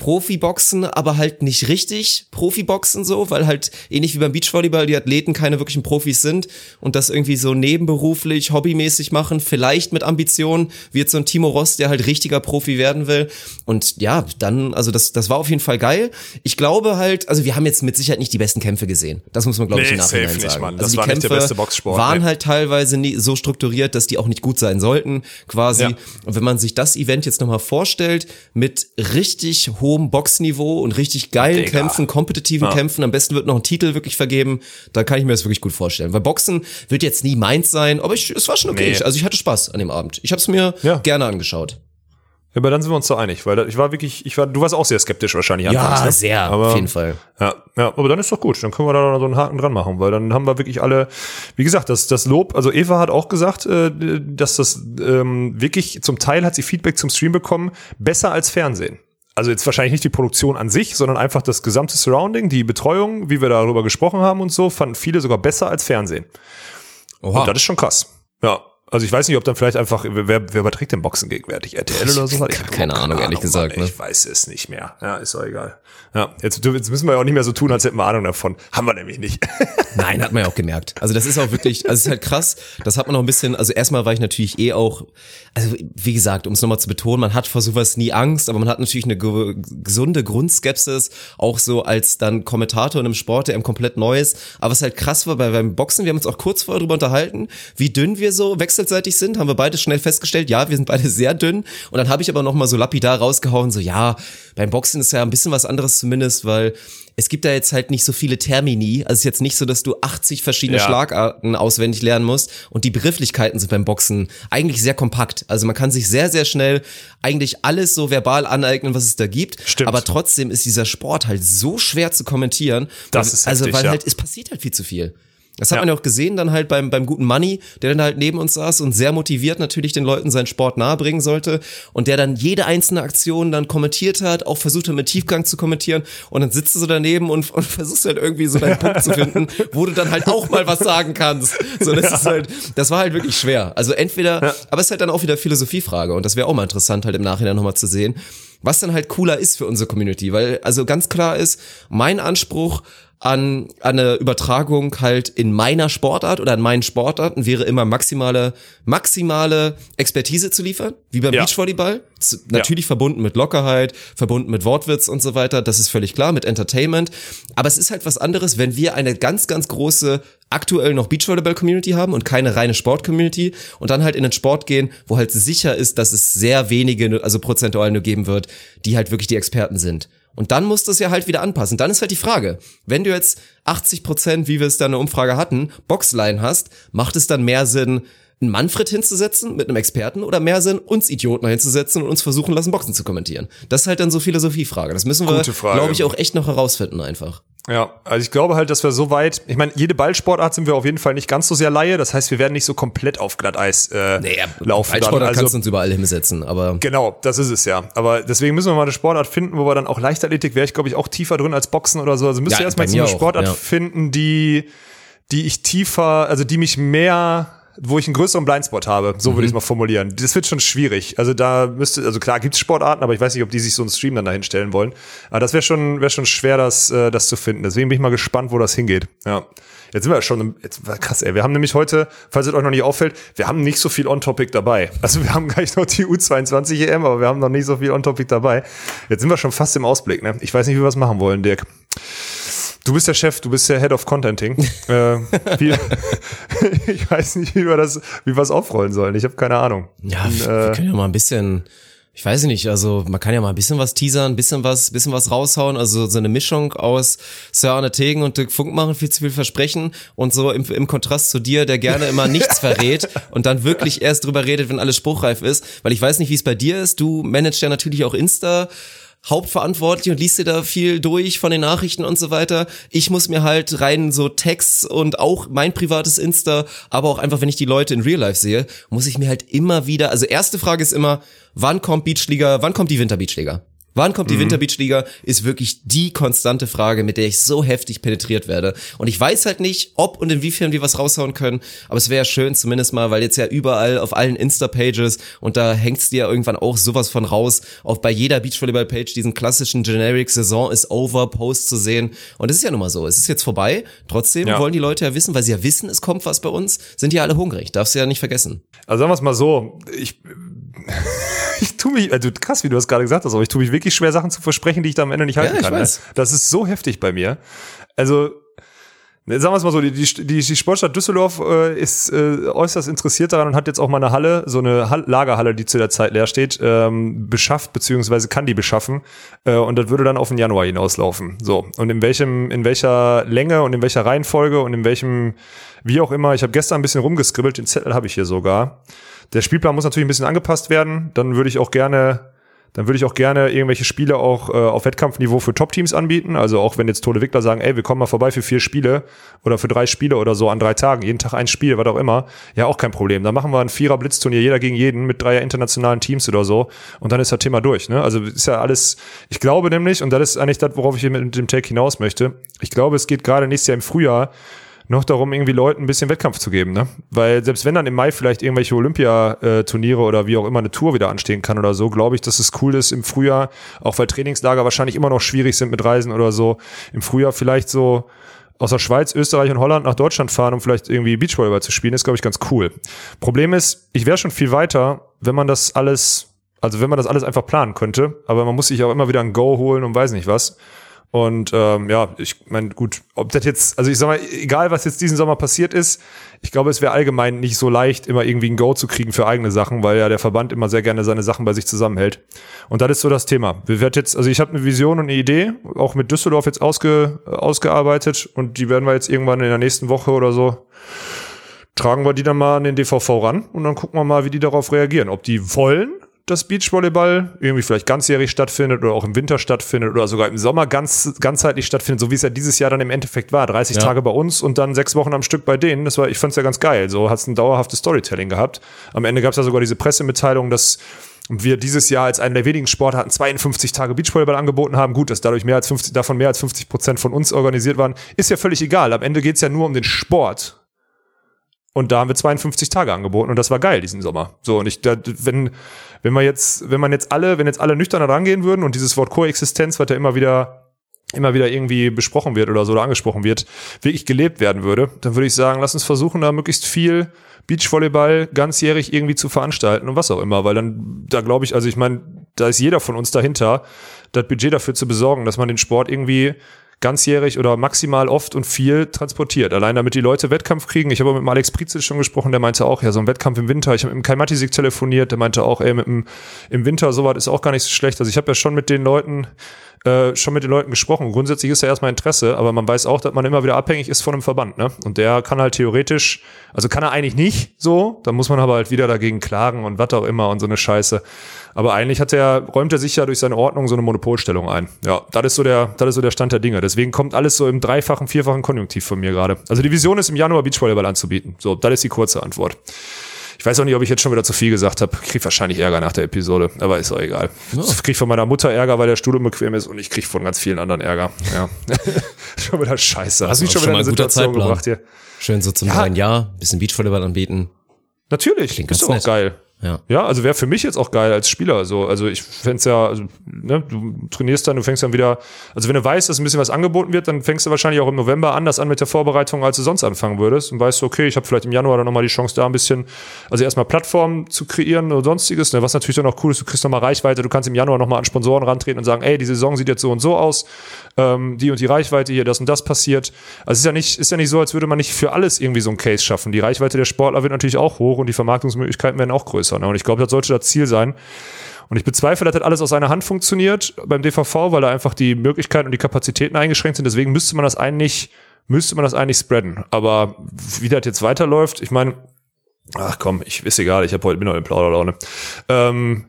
Profiboxen, aber halt nicht richtig Profiboxen so, weil halt ähnlich wie beim Beachvolleyball die Athleten keine wirklichen Profis sind und das irgendwie so nebenberuflich, hobbymäßig machen, vielleicht mit Ambitionen, wie jetzt so ein Timo Ross, der halt richtiger Profi werden will. Und ja, dann, also das, das war auf jeden Fall geil. Ich glaube halt, also wir haben jetzt mit Sicherheit nicht die besten Kämpfe gesehen. Das muss man, glaube ich, Nee, im Nachhinein safe nicht, sagen. Mann. Also Das die war nicht der Kämpfe beste Boxsport, waren nee. halt teilweise nie so strukturiert, dass die auch nicht gut sein sollten, quasi. Ja. Und wenn man sich das Event jetzt nochmal vorstellt, mit richtig hohem Boxniveau und richtig geilen Digga. Kämpfen, kompetitiven Ja. Kämpfen, am besten wird noch ein Titel wirklich vergeben, dann kann ich mir das wirklich gut vorstellen. Weil Boxen wird jetzt nie meins sein, aber ich, es war schon okay. Nee. Also ich hatte Spaß an dem Abend. Ich habe es mir Ja. gerne angeschaut. Aber dann sind wir uns doch einig, weil da- ich war wirklich, ich war, du warst auch sehr skeptisch wahrscheinlich. anfangs, ne? sehr, aber, auf jeden Fall. Ja, ja, aber dann ist doch gut. Dann können wir da so einen Haken dran machen, weil dann haben wir wirklich alle, wie gesagt, das, das Lob, also Eva hat auch gesagt, äh, dass das ähm, wirklich, zum Teil hat sie Feedback zum Stream bekommen, besser als Fernsehen. Also jetzt wahrscheinlich nicht die Produktion an sich, sondern einfach das gesamte Surrounding, die Betreuung, wie wir darüber gesprochen haben und so, fanden viele sogar besser als Fernsehen. Oha. Und das ist schon krass. Ja. Also ich weiß nicht, ob dann vielleicht einfach, wer, wer überträgt den Boxen gegenwärtig? RTL oder so? Ich hab keine Ahnung, ehrlich gesagt, Mann, ne? Ich weiß es nicht mehr. Ja, ist doch egal. Ja, jetzt, jetzt müssen wir ja auch nicht mehr so tun, als hätten wir Ahnung davon. Haben wir nämlich nicht. <laughs> Nein, hat man ja auch gemerkt. Also das ist auch wirklich, also es ist halt krass, das hat man auch ein bisschen, also erstmal war ich natürlich eh auch, also wie gesagt, um es nochmal zu betonen, man hat vor sowas nie Angst, aber man hat natürlich eine ge gesunde Grundskepsis, auch so als dann Kommentator in einem Sport, der eben komplett neu ist. Aber was halt krass war bei, beim Boxen, wir haben uns auch kurz vorher drüber unterhalten, wie dünn wir so wechselseitig sind, haben wir beide schnell festgestellt, ja, wir sind beide sehr dünn. Und dann habe ich aber nochmal so lapidar rausgehauen, so ja, beim Boxen ist ja ein bisschen was anderes zumindest, weil es gibt da jetzt halt nicht so viele Termini. Also es ist jetzt nicht so, dass du 80 verschiedene Ja. Schlagarten auswendig lernen musst. Und die Begrifflichkeiten sind beim Boxen eigentlich sehr kompakt. Also man kann sich sehr, sehr schnell eigentlich alles so verbal aneignen, was es da gibt. Stimmt. Aber trotzdem ist dieser Sport halt so schwer zu kommentieren. Das weil- ist Also heftig, weil ja. halt, es passiert halt viel zu viel. Das hat Ja. man ja auch gesehen dann halt beim, beim guten Money, der dann halt neben uns saß und sehr motiviert natürlich den Leuten seinen Sport nahebringen sollte und der dann jede einzelne Aktion dann kommentiert hat, auch versucht hat mit Tiefgang zu kommentieren und dann sitzt du so daneben und, und <laughs> versuchst halt irgendwie so deinen Punkt zu finden, <laughs> wo du dann halt auch mal was sagen kannst. So, das ist halt, das war halt wirklich schwer. Also entweder, aber es ist halt dann auch wieder Philosophiefrage und das wäre auch mal interessant halt im Nachhinein nochmal zu sehen, was dann halt cooler ist für unsere Community, weil also ganz klar ist, mein Anspruch an, an eine Übertragung halt in meiner Sportart oder an meinen Sportarten wäre immer maximale, maximale Expertise zu liefern, wie beim Ja. Beachvolleyball. Natürlich verbunden mit Lockerheit, verbunden mit Wortwitz und so weiter. Das ist völlig klar, mit Entertainment. Aber es ist halt was anderes, wenn wir eine ganz, ganz große aktuell noch Beachvolleyball-Community haben und keine reine Sport-Community und dann halt in den Sport gehen, wo halt sicher ist, dass es sehr wenige, also prozentual nur geben wird, die halt wirklich die Experten sind. Und dann musst du es ja halt wieder anpassen. Dann ist halt die Frage, wenn du jetzt 80 Prozent, wie wir es da in der Umfrage hatten, Boxline hast, macht es dann mehr Sinn, einen Manfred hinzusetzen mit einem Experten oder mehr Sinn, uns Idioten hinzusetzen und uns versuchen lassen, Boxen zu kommentieren? Das ist halt dann so Philosophiefrage. Das müssen wir, glaube ich, auch echt noch herausfinden einfach. Ja, also ich glaube halt, dass wir so weit, ich meine, jede Ballsportart sind wir auf jeden Fall nicht ganz so sehr Laie, das heißt, wir werden nicht so komplett auf Glatteis äh, laufen. dann. Ballsportler Also, kannst du uns überall hinsetzen, aber Genau, das ist es ja. Aber deswegen müssen wir mal eine Sportart finden, wo wir dann auch Leichtathletik wäre ich, glaube ich, auch tiefer drin als Boxen oder so. Also müsst Ja, ihr erstmal so eine auch, Sportart ja. finden, die, die ich tiefer, also die mich mehr wo ich einen größeren Blindspot habe, so Mhm. würde ich es mal formulieren. Das wird schon schwierig. Also da müsste, also klar gibt's Sportarten, aber ich weiß nicht, ob die sich so einen Stream dann dahin stellen wollen. Aber das wäre schon, wäre schon schwer, das, äh, das zu finden. Deswegen bin ich mal gespannt, wo das hingeht. Ja. Jetzt sind wir schon, jetzt, krass, ey. Wir haben nämlich heute, falls es euch noch nicht auffällt, wir haben nicht so viel On-Topic dabei. Also wir haben <laughs> gleich noch die U22 EM, aber wir haben noch nicht so viel On-Topic dabei. Jetzt sind wir schon fast im Ausblick, ne? Ich weiß nicht, wie wir es machen wollen, Dirk. Du bist der Chef, du bist der Head of Contenting. <laughs> äh, wie, <laughs> ich weiß nicht, wie wir das, wie wir es aufrollen sollen. Ich habe keine Ahnung. Ja, wir wir können ja mal ein bisschen, ich weiß nicht, also man kann ja mal ein bisschen was teasern, ein bisschen was, bisschen was raushauen, also so eine Mischung aus Sir Arne Tegen und Dirk Funk machen, viel zu viel versprechen und so im, im Kontrast zu dir, der gerne immer nichts <laughs> verrät und dann wirklich erst drüber redet, wenn alles spruchreif ist, weil ich weiß nicht, wie es bei dir ist, du managst ja natürlich auch Insta, hauptverantwortlich und liest dir da viel durch von den Nachrichten und so weiter. Ich muss mir halt rein so Texts und auch mein privates Insta, aber auch einfach, wenn ich die Leute in Real Life sehe, muss ich mir halt immer wieder, also erste Frage ist immer, wann kommt Beachliga, wann kommt die Winterbeachliga? Wann kommt die Winterbeachliga? Ist wirklich die konstante Frage, mit der ich so heftig penetriert werde. Und ich weiß halt nicht, ob und inwiefern wir was raushauen können, aber es wäre schön zumindest mal, weil jetzt ja überall auf allen Insta-Pages und da hängt's dir ja irgendwann auch sowas von raus, auf bei jeder Beachvolleyball-Page diesen klassischen Generic Saison is over Post zu sehen. Und es ist ja nun mal so, es ist jetzt vorbei. Trotzdem Ja. wollen die Leute ja wissen, weil sie ja wissen, es kommt was bei uns, sind die alle hungrig. Darfst du ja nicht vergessen. Also sagen wir es mal so, ich, <laughs> ich tue mich, also krass, wie du das gerade gesagt hast, aber ich tue mich wirklich schwer, Sachen zu versprechen, die ich da am Ende nicht halten Ja, kann. Ne? weiß. Das ist so heftig bei mir. Also, ne, sagen wir es mal so, die, die, die Sportstadt Düsseldorf äh, ist äh, äußerst interessiert daran und hat jetzt auch mal eine Halle, so eine Hall Lagerhalle, die zu der Zeit leer steht, ähm, beschafft, beziehungsweise kann die beschaffen. Äh, und das würde dann auf den Januar hinauslaufen. So. Und in welchem, in welcher Länge und in welcher Reihenfolge und in welchem, wie auch immer, ich habe gestern ein bisschen rumgeskribbelt, den Zettel habe ich hier sogar. Der Spielplan muss natürlich ein bisschen angepasst werden. Dann würde ich auch gerne, dann würde ich auch gerne irgendwelche Spiele auch äh, auf Wettkampfniveau für Top-Teams anbieten. Also auch wenn jetzt Tode Wickler sagen, ey, wir kommen mal vorbei für vier Spiele oder für drei Spiele oder so an drei Tagen, jeden Tag ein Spiel, was auch immer, ja auch kein Problem. Dann machen wir ein Vierer-Blitzturnier, jeder gegen jeden mit dreier internationalen Teams oder so und dann ist das Thema durch. Ne? Also ist ja alles, ich glaube nämlich, und das ist eigentlich das, worauf ich hier mit dem Take hinaus möchte, ich glaube, es geht gerade nächstes Jahr im Frühjahr noch darum, irgendwie Leuten ein bisschen Wettkampf zu geben, ne? Weil selbst wenn dann im Mai vielleicht irgendwelche Olympia-Turniere oder wie auch immer eine Tour wieder anstehen kann oder so, glaube ich, dass es cool ist im Frühjahr, auch weil Trainingslager wahrscheinlich immer noch schwierig sind mit Reisen oder so, im Frühjahr vielleicht so aus der Schweiz, Österreich und Holland nach Deutschland fahren, um vielleicht irgendwie Beachvolleyball zu spielen, ist, glaube ich, ganz cool. Problem ist, ich wäre schon viel weiter, wenn man das alles, also wenn man das alles einfach planen könnte, aber man muss sich auch immer wieder ein Go holen und weiß nicht was. Und ähm, ja, ich meine, gut, ob das jetzt, also ich sag mal, egal was jetzt diesen Sommer passiert ist, ich glaube, es wäre allgemein nicht so leicht, immer irgendwie ein Go zu kriegen für eigene Sachen, weil ja der Verband immer sehr gerne seine Sachen bei sich zusammenhält. Und das ist so das Thema. Wir werden jetzt, also ich habe eine Vision und eine Idee, auch mit Düsseldorf jetzt ausge, ausgearbeitet und die werden wir jetzt irgendwann in der nächsten Woche oder so tragen wir die dann mal an den DVV ran und dann gucken wir mal, wie die darauf reagieren. Ob die wollen, dass Beachvolleyball irgendwie vielleicht ganzjährig stattfindet oder auch im Winter stattfindet oder sogar im Sommer ganz, ganzheitlich stattfindet, so wie es ja dieses Jahr dann im Endeffekt war. 30 Ja. Tage bei uns und dann sechs Wochen am Stück bei denen. Das war, ich fand's ja ganz geil. So hat's ein dauerhaftes Storytelling gehabt. Am Ende gab's ja sogar diese Pressemitteilung, dass wir dieses Jahr als einen der wenigen Sportarten 52 Tage Beachvolleyball angeboten haben. Gut, dass dadurch mehr als 50, davon mehr als 50 Prozent von uns organisiert waren, ist ja völlig egal. Am Ende geht's ja nur um den Sport. Und da haben wir 52 Tage angeboten und das war geil diesen Sommer. So und ich, da, wenn wenn man jetzt, wenn man jetzt alle, wenn jetzt alle nüchtern rangehen würden und dieses Wort Koexistenz, was ja immer wieder immer wieder irgendwie besprochen wird oder so oder angesprochen wird, wirklich gelebt werden würde, dann würde ich sagen, lass uns versuchen, da möglichst viel Beachvolleyball ganzjährig irgendwie zu veranstalten und was auch immer, weil dann, da glaube ich, also ich meine, da ist jeder von uns dahinter, das Budget dafür zu besorgen, dass man den Sport irgendwie ganzjährig oder maximal oft und viel transportiert. Allein damit die Leute Wettkampf kriegen. Ich habe mit dem Alex Prizel schon gesprochen, der meinte auch, ja, so ein Wettkampf im Winter. Ich habe mit dem Kai Matisik telefoniert, der meinte auch, ey, mit dem, im Winter sowas ist auch gar nicht so schlecht. Also ich habe ja schon mit den Leuten äh, schon mit den Leuten gesprochen. Grundsätzlich ist ja erstmal Interesse, aber man weiß auch, dass man immer wieder abhängig ist von einem Verband, ne? Und der kann halt theoretisch, also kann er eigentlich nicht so, dann muss man aber halt wieder dagegen klagen und was auch immer und so eine Scheiße. Aber eigentlich hat er, räumt er sich ja durch seine Ordnung so eine Monopolstellung ein. Ja, das ist so der, das ist so der Stand der Dinge. Deswegen kommt alles so im dreifachen, vierfachen Konjunktiv von mir gerade. Also die Vision ist im Januar Beachvolleyball anzubieten. So, das ist die kurze Antwort. Ich weiß auch nicht, ob ich jetzt schon wieder zu viel gesagt habe. Ich krieg wahrscheinlich Ärger nach der Episode, aber ist auch egal. Ich krieg von meiner Mutter Ärger, weil der Stuhl unbequem ist und ich krieg von ganz vielen anderen Ärger. Ja. <laughs> schon wieder scheiße. Hast mich auch schon wieder in mal eine ein guter Situation Zeitplan. gebracht hier. Schön so zum Ja. neuen Jahr, bisschen Beachvolleyball anbieten. Natürlich, Klingt ist ganz doch auch nett. geil. Ja. Ja, also wäre für mich jetzt auch geil als Spieler. So, also ich fänd's ja, also, ne, du trainierst dann, du fängst dann wieder, also wenn du weißt, dass ein bisschen was angeboten wird, dann fängst du wahrscheinlich auch im November anders an mit der Vorbereitung, als du sonst anfangen würdest. Und weißt du, okay, ich habe vielleicht im Januar dann nochmal die Chance, da ein bisschen, also erstmal Plattformen zu kreieren oder sonstiges. Ne, was natürlich dann auch cool ist, du kriegst nochmal Reichweite, du kannst im Januar nochmal an Sponsoren rantreten und sagen, ey, die Saison sieht jetzt so und so aus, ähm, die und die Reichweite hier, das und das passiert. Also es ist ja nicht, ist ja nicht so, als würde man nicht für alles irgendwie so ein Case schaffen. Die Reichweite der Sportler wird natürlich auch hoch und die Vermarktungsmöglichkeiten werden auch größer. Ne? Und ich glaube, das sollte das Ziel sein. Und ich bezweifle, dass das alles aus einer Hand funktioniert beim DVV, weil da einfach die Möglichkeiten und die Kapazitäten eingeschränkt sind. Deswegen müsste man das eigentlich, müsste man das eigentlich spreaden. Aber wie das jetzt weiterläuft, ich meine, ach komm, ich ist egal, ich habe heute bin heute in Plauderlaune. Ähm,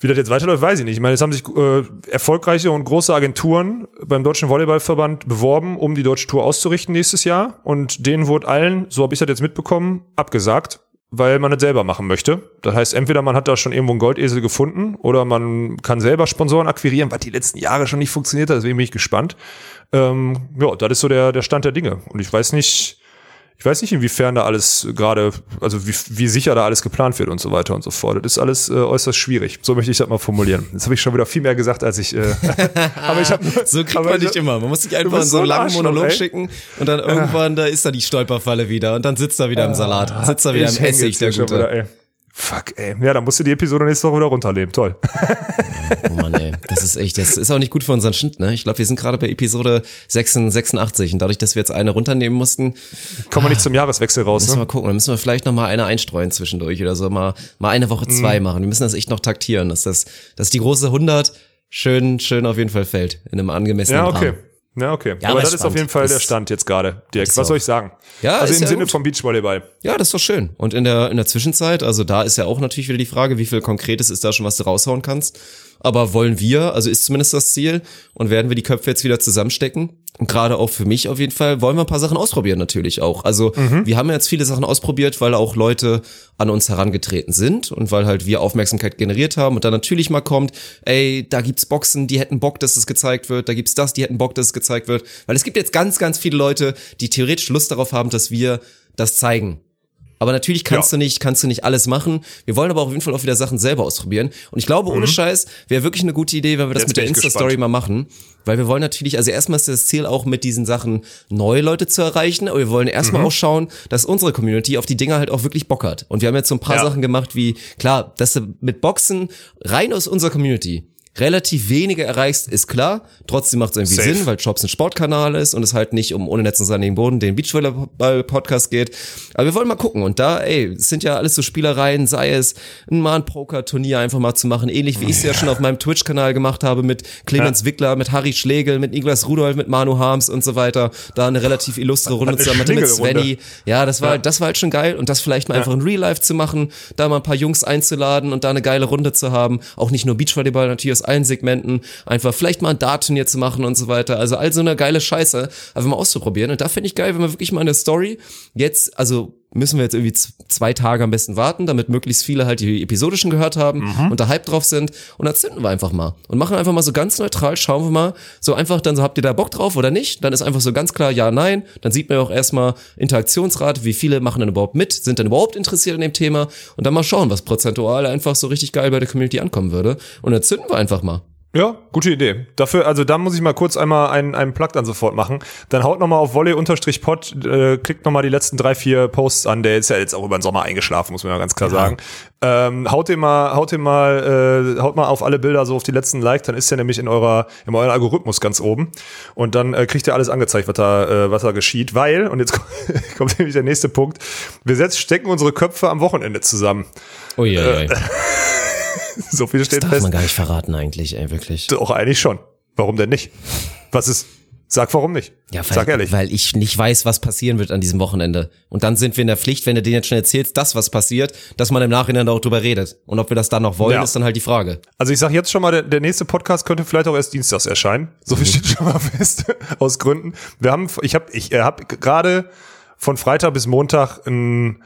wie das jetzt weiterläuft, weiß ich nicht. Ich meine, es haben sich äh, erfolgreiche und große Agenturen beim Deutschen Volleyballverband beworben, um die deutsche Tour auszurichten nächstes Jahr. Und denen wurde allen, so habe ich das jetzt mitbekommen, abgesagt, weil man das selber machen möchte. Das heißt, entweder man hat da schon irgendwo einen Goldesel gefunden oder man kann selber Sponsoren akquirieren, was die letzten Jahre schon nicht funktioniert hat. Deswegen bin ich gespannt. Ähm, ja, das ist so der, der Stand der Dinge. Und ich weiß nicht, ich weiß nicht, inwiefern da alles gerade, also wie, wie sicher da alles geplant wird und so weiter und so fort. Das ist alles äh, äußerst schwierig. So möchte ich das mal formulieren. Jetzt habe ich schon wieder viel mehr gesagt, als ich. Äh, <laughs> aber ich habe So kriegt man ich nicht hab- immer. Man muss sich einfach in so einen ein langen Arschloch, Monolog ey. schicken und dann irgendwann, da ist da die Stolperfalle wieder und dann sitzt er wieder im Salat, sitzt er wieder Ah, im Essig, der Gute. wieder. Fuck, ey. Ja, dann musst du die Episode nächste Woche wieder runternehmen. Toll. <laughs> Oh Mann, ey. Das ist echt, das ist auch nicht gut für unseren Schnitt, ne? Ich glaube, wir sind gerade bei Episode 86 und dadurch, dass wir jetzt eine runternehmen mussten, Kommen wir nicht zum Jahreswechsel raus, müssen wir ne? mal gucken. Dann müssen wir vielleicht noch mal eine einstreuen zwischendurch oder so, mal, mal eine Woche zwei Mhm. machen. Wir müssen das echt noch taktieren, dass das, dass die große 100 schön, schön auf jeden Fall fällt. In einem angemessenen Ja, okay. Rahmen. Ja, okay. Ja, aber aber das ist ist auf jeden spannend. Fall Das- der Stand jetzt gerade, Dirk. Was soll ich sagen? Ja, also ist im ja Sinne gut. vom Beachvolleyball. Ja, das ist doch schön. Und in der, in der Zwischenzeit, also da ist ja auch natürlich wieder die Frage, wie viel Konkretes ist da schon, was du raushauen kannst. Aber wollen wir, also ist zumindest das Ziel, und werden wir die Köpfe jetzt wieder zusammenstecken? Und gerade auch für mich auf jeden Fall, wollen wir ein paar Sachen ausprobieren natürlich auch. Also wir haben jetzt viele Sachen ausprobiert, weil auch Leute an uns herangetreten sind und weil halt wir Aufmerksamkeit generiert haben und dann natürlich mal kommt, ey, da gibt's Boxen, die hätten Bock, dass es gezeigt wird, da gibt's das, die hätten Bock, dass es gezeigt wird. Weil es gibt jetzt ganz, ganz viele Leute, die theoretisch Lust darauf haben, dass wir das zeigen. Aber natürlich kannst Ja. du nicht, kannst du nicht alles machen. Wir wollen aber auf jeden Fall auch wieder Sachen selber ausprobieren. Und ich glaube, ohne Scheiß wäre wirklich eine gute Idee, wenn wir das Jetzt mit der Insta-Story mal machen. Weil wir wollen natürlich, also erstmal ist das Ziel auch mit diesen Sachen neue Leute zu erreichen, aber wir wollen erstmal Mhm. auch schauen, dass unsere Community auf die Dinger halt auch wirklich Bock hat. Und wir haben jetzt so ein paar Ja. Sachen gemacht wie, klar, dass du mit Boxen rein aus unserer Community relativ wenige erreichst, ist klar. Trotzdem macht es irgendwie Safe. Sinn, weil Jobs ein Sportkanal ist und es halt nicht um ohne Netz und sandigen Boden den Beachvolleyball-Podcast geht. Aber wir wollen mal gucken. Und da, ey, es sind ja alles so Spielereien, sei es ein mal ein Poker-Turnier einfach mal zu machen, ähnlich wie ich es ja schon auf meinem Twitch-Kanal gemacht habe mit Clemens Wickler, mit Harry Schlegel, mit Niklas Rudolf, mit Manu Harms und so weiter. Da eine relativ illustre Runde zusammen hatte mit. Svenny. Ja, das war, halt, das war halt schon geil. Und das vielleicht mal einfach in Real Life zu machen, da mal ein paar Jungs einzuladen und da eine geile Runde zu haben. Auch nicht nur Beachvolleyball, natürlich aus allen Segmenten. Einfach vielleicht mal ein Dart-Turnier zu machen und so weiter. Also all so eine geile Scheiße einfach mal auszuprobieren. Und da finde ich geil, wenn wir wirklich mal eine Story jetzt, also müssen wir jetzt irgendwie zwei Tage am besten warten, damit möglichst viele halt die episodischen gehört haben und da Hype drauf sind. Und dann zünden wir einfach mal und machen einfach mal so ganz neutral, schauen wir mal, so einfach dann so, habt ihr da Bock drauf oder nicht? Dann ist einfach so ganz klar ja, nein. Dann sieht man ja auch erstmal Interaktionsrate, wie viele machen denn überhaupt mit, sind dann überhaupt interessiert an dem Thema und dann mal schauen, was prozentual einfach so richtig geil bei der Community ankommen würde. Und dann zünden wir einfach mal. Ja, gute Idee. Dafür, also da muss ich mal kurz einmal einen, einen Plug dann sofort machen. Dann haut nochmal auf Volley-Pod, äh, klickt nochmal die letzten drei, vier Posts an. Der ist ja jetzt auch über den Sommer eingeschlafen, muss man ja ganz klar sagen. Ähm, haut den mal, haut den mal, äh, haut mal auf alle Bilder so auf die letzten Like, dann ist der nämlich in eurer, in eurem Algorithmus ganz oben. Und dann äh, kriegt ihr alles angezeigt, was da, äh, was da geschieht. Weil, und jetzt <laughs> kommt, nämlich der nächste Punkt, wir setzen, stecken unsere Köpfe am Wochenende zusammen. Oh ja, <laughs> <laughs> So viel das steht darf fest. man gar nicht verraten eigentlich, ey, wirklich. Doch, eigentlich schon. Warum denn nicht? Was ist? Sag warum nicht. Ja, weil, Sag ehrlich. weil ich nicht weiß, was passieren wird an diesem Wochenende. Und dann sind wir in der Pflicht, wenn du denen jetzt schon erzählst, das, was passiert, dass man im Nachhinein auch drüber redet. Und ob wir das dann noch wollen, Ja. ist dann halt die Frage. Also ich sag jetzt schon mal, der, der nächste Podcast könnte vielleicht auch erst dienstags erscheinen. So Mhm. viel steht schon mal fest. <laughs> Aus Gründen. Wir haben, ich habe, ich äh, habe gerade von Freitag bis Montag ein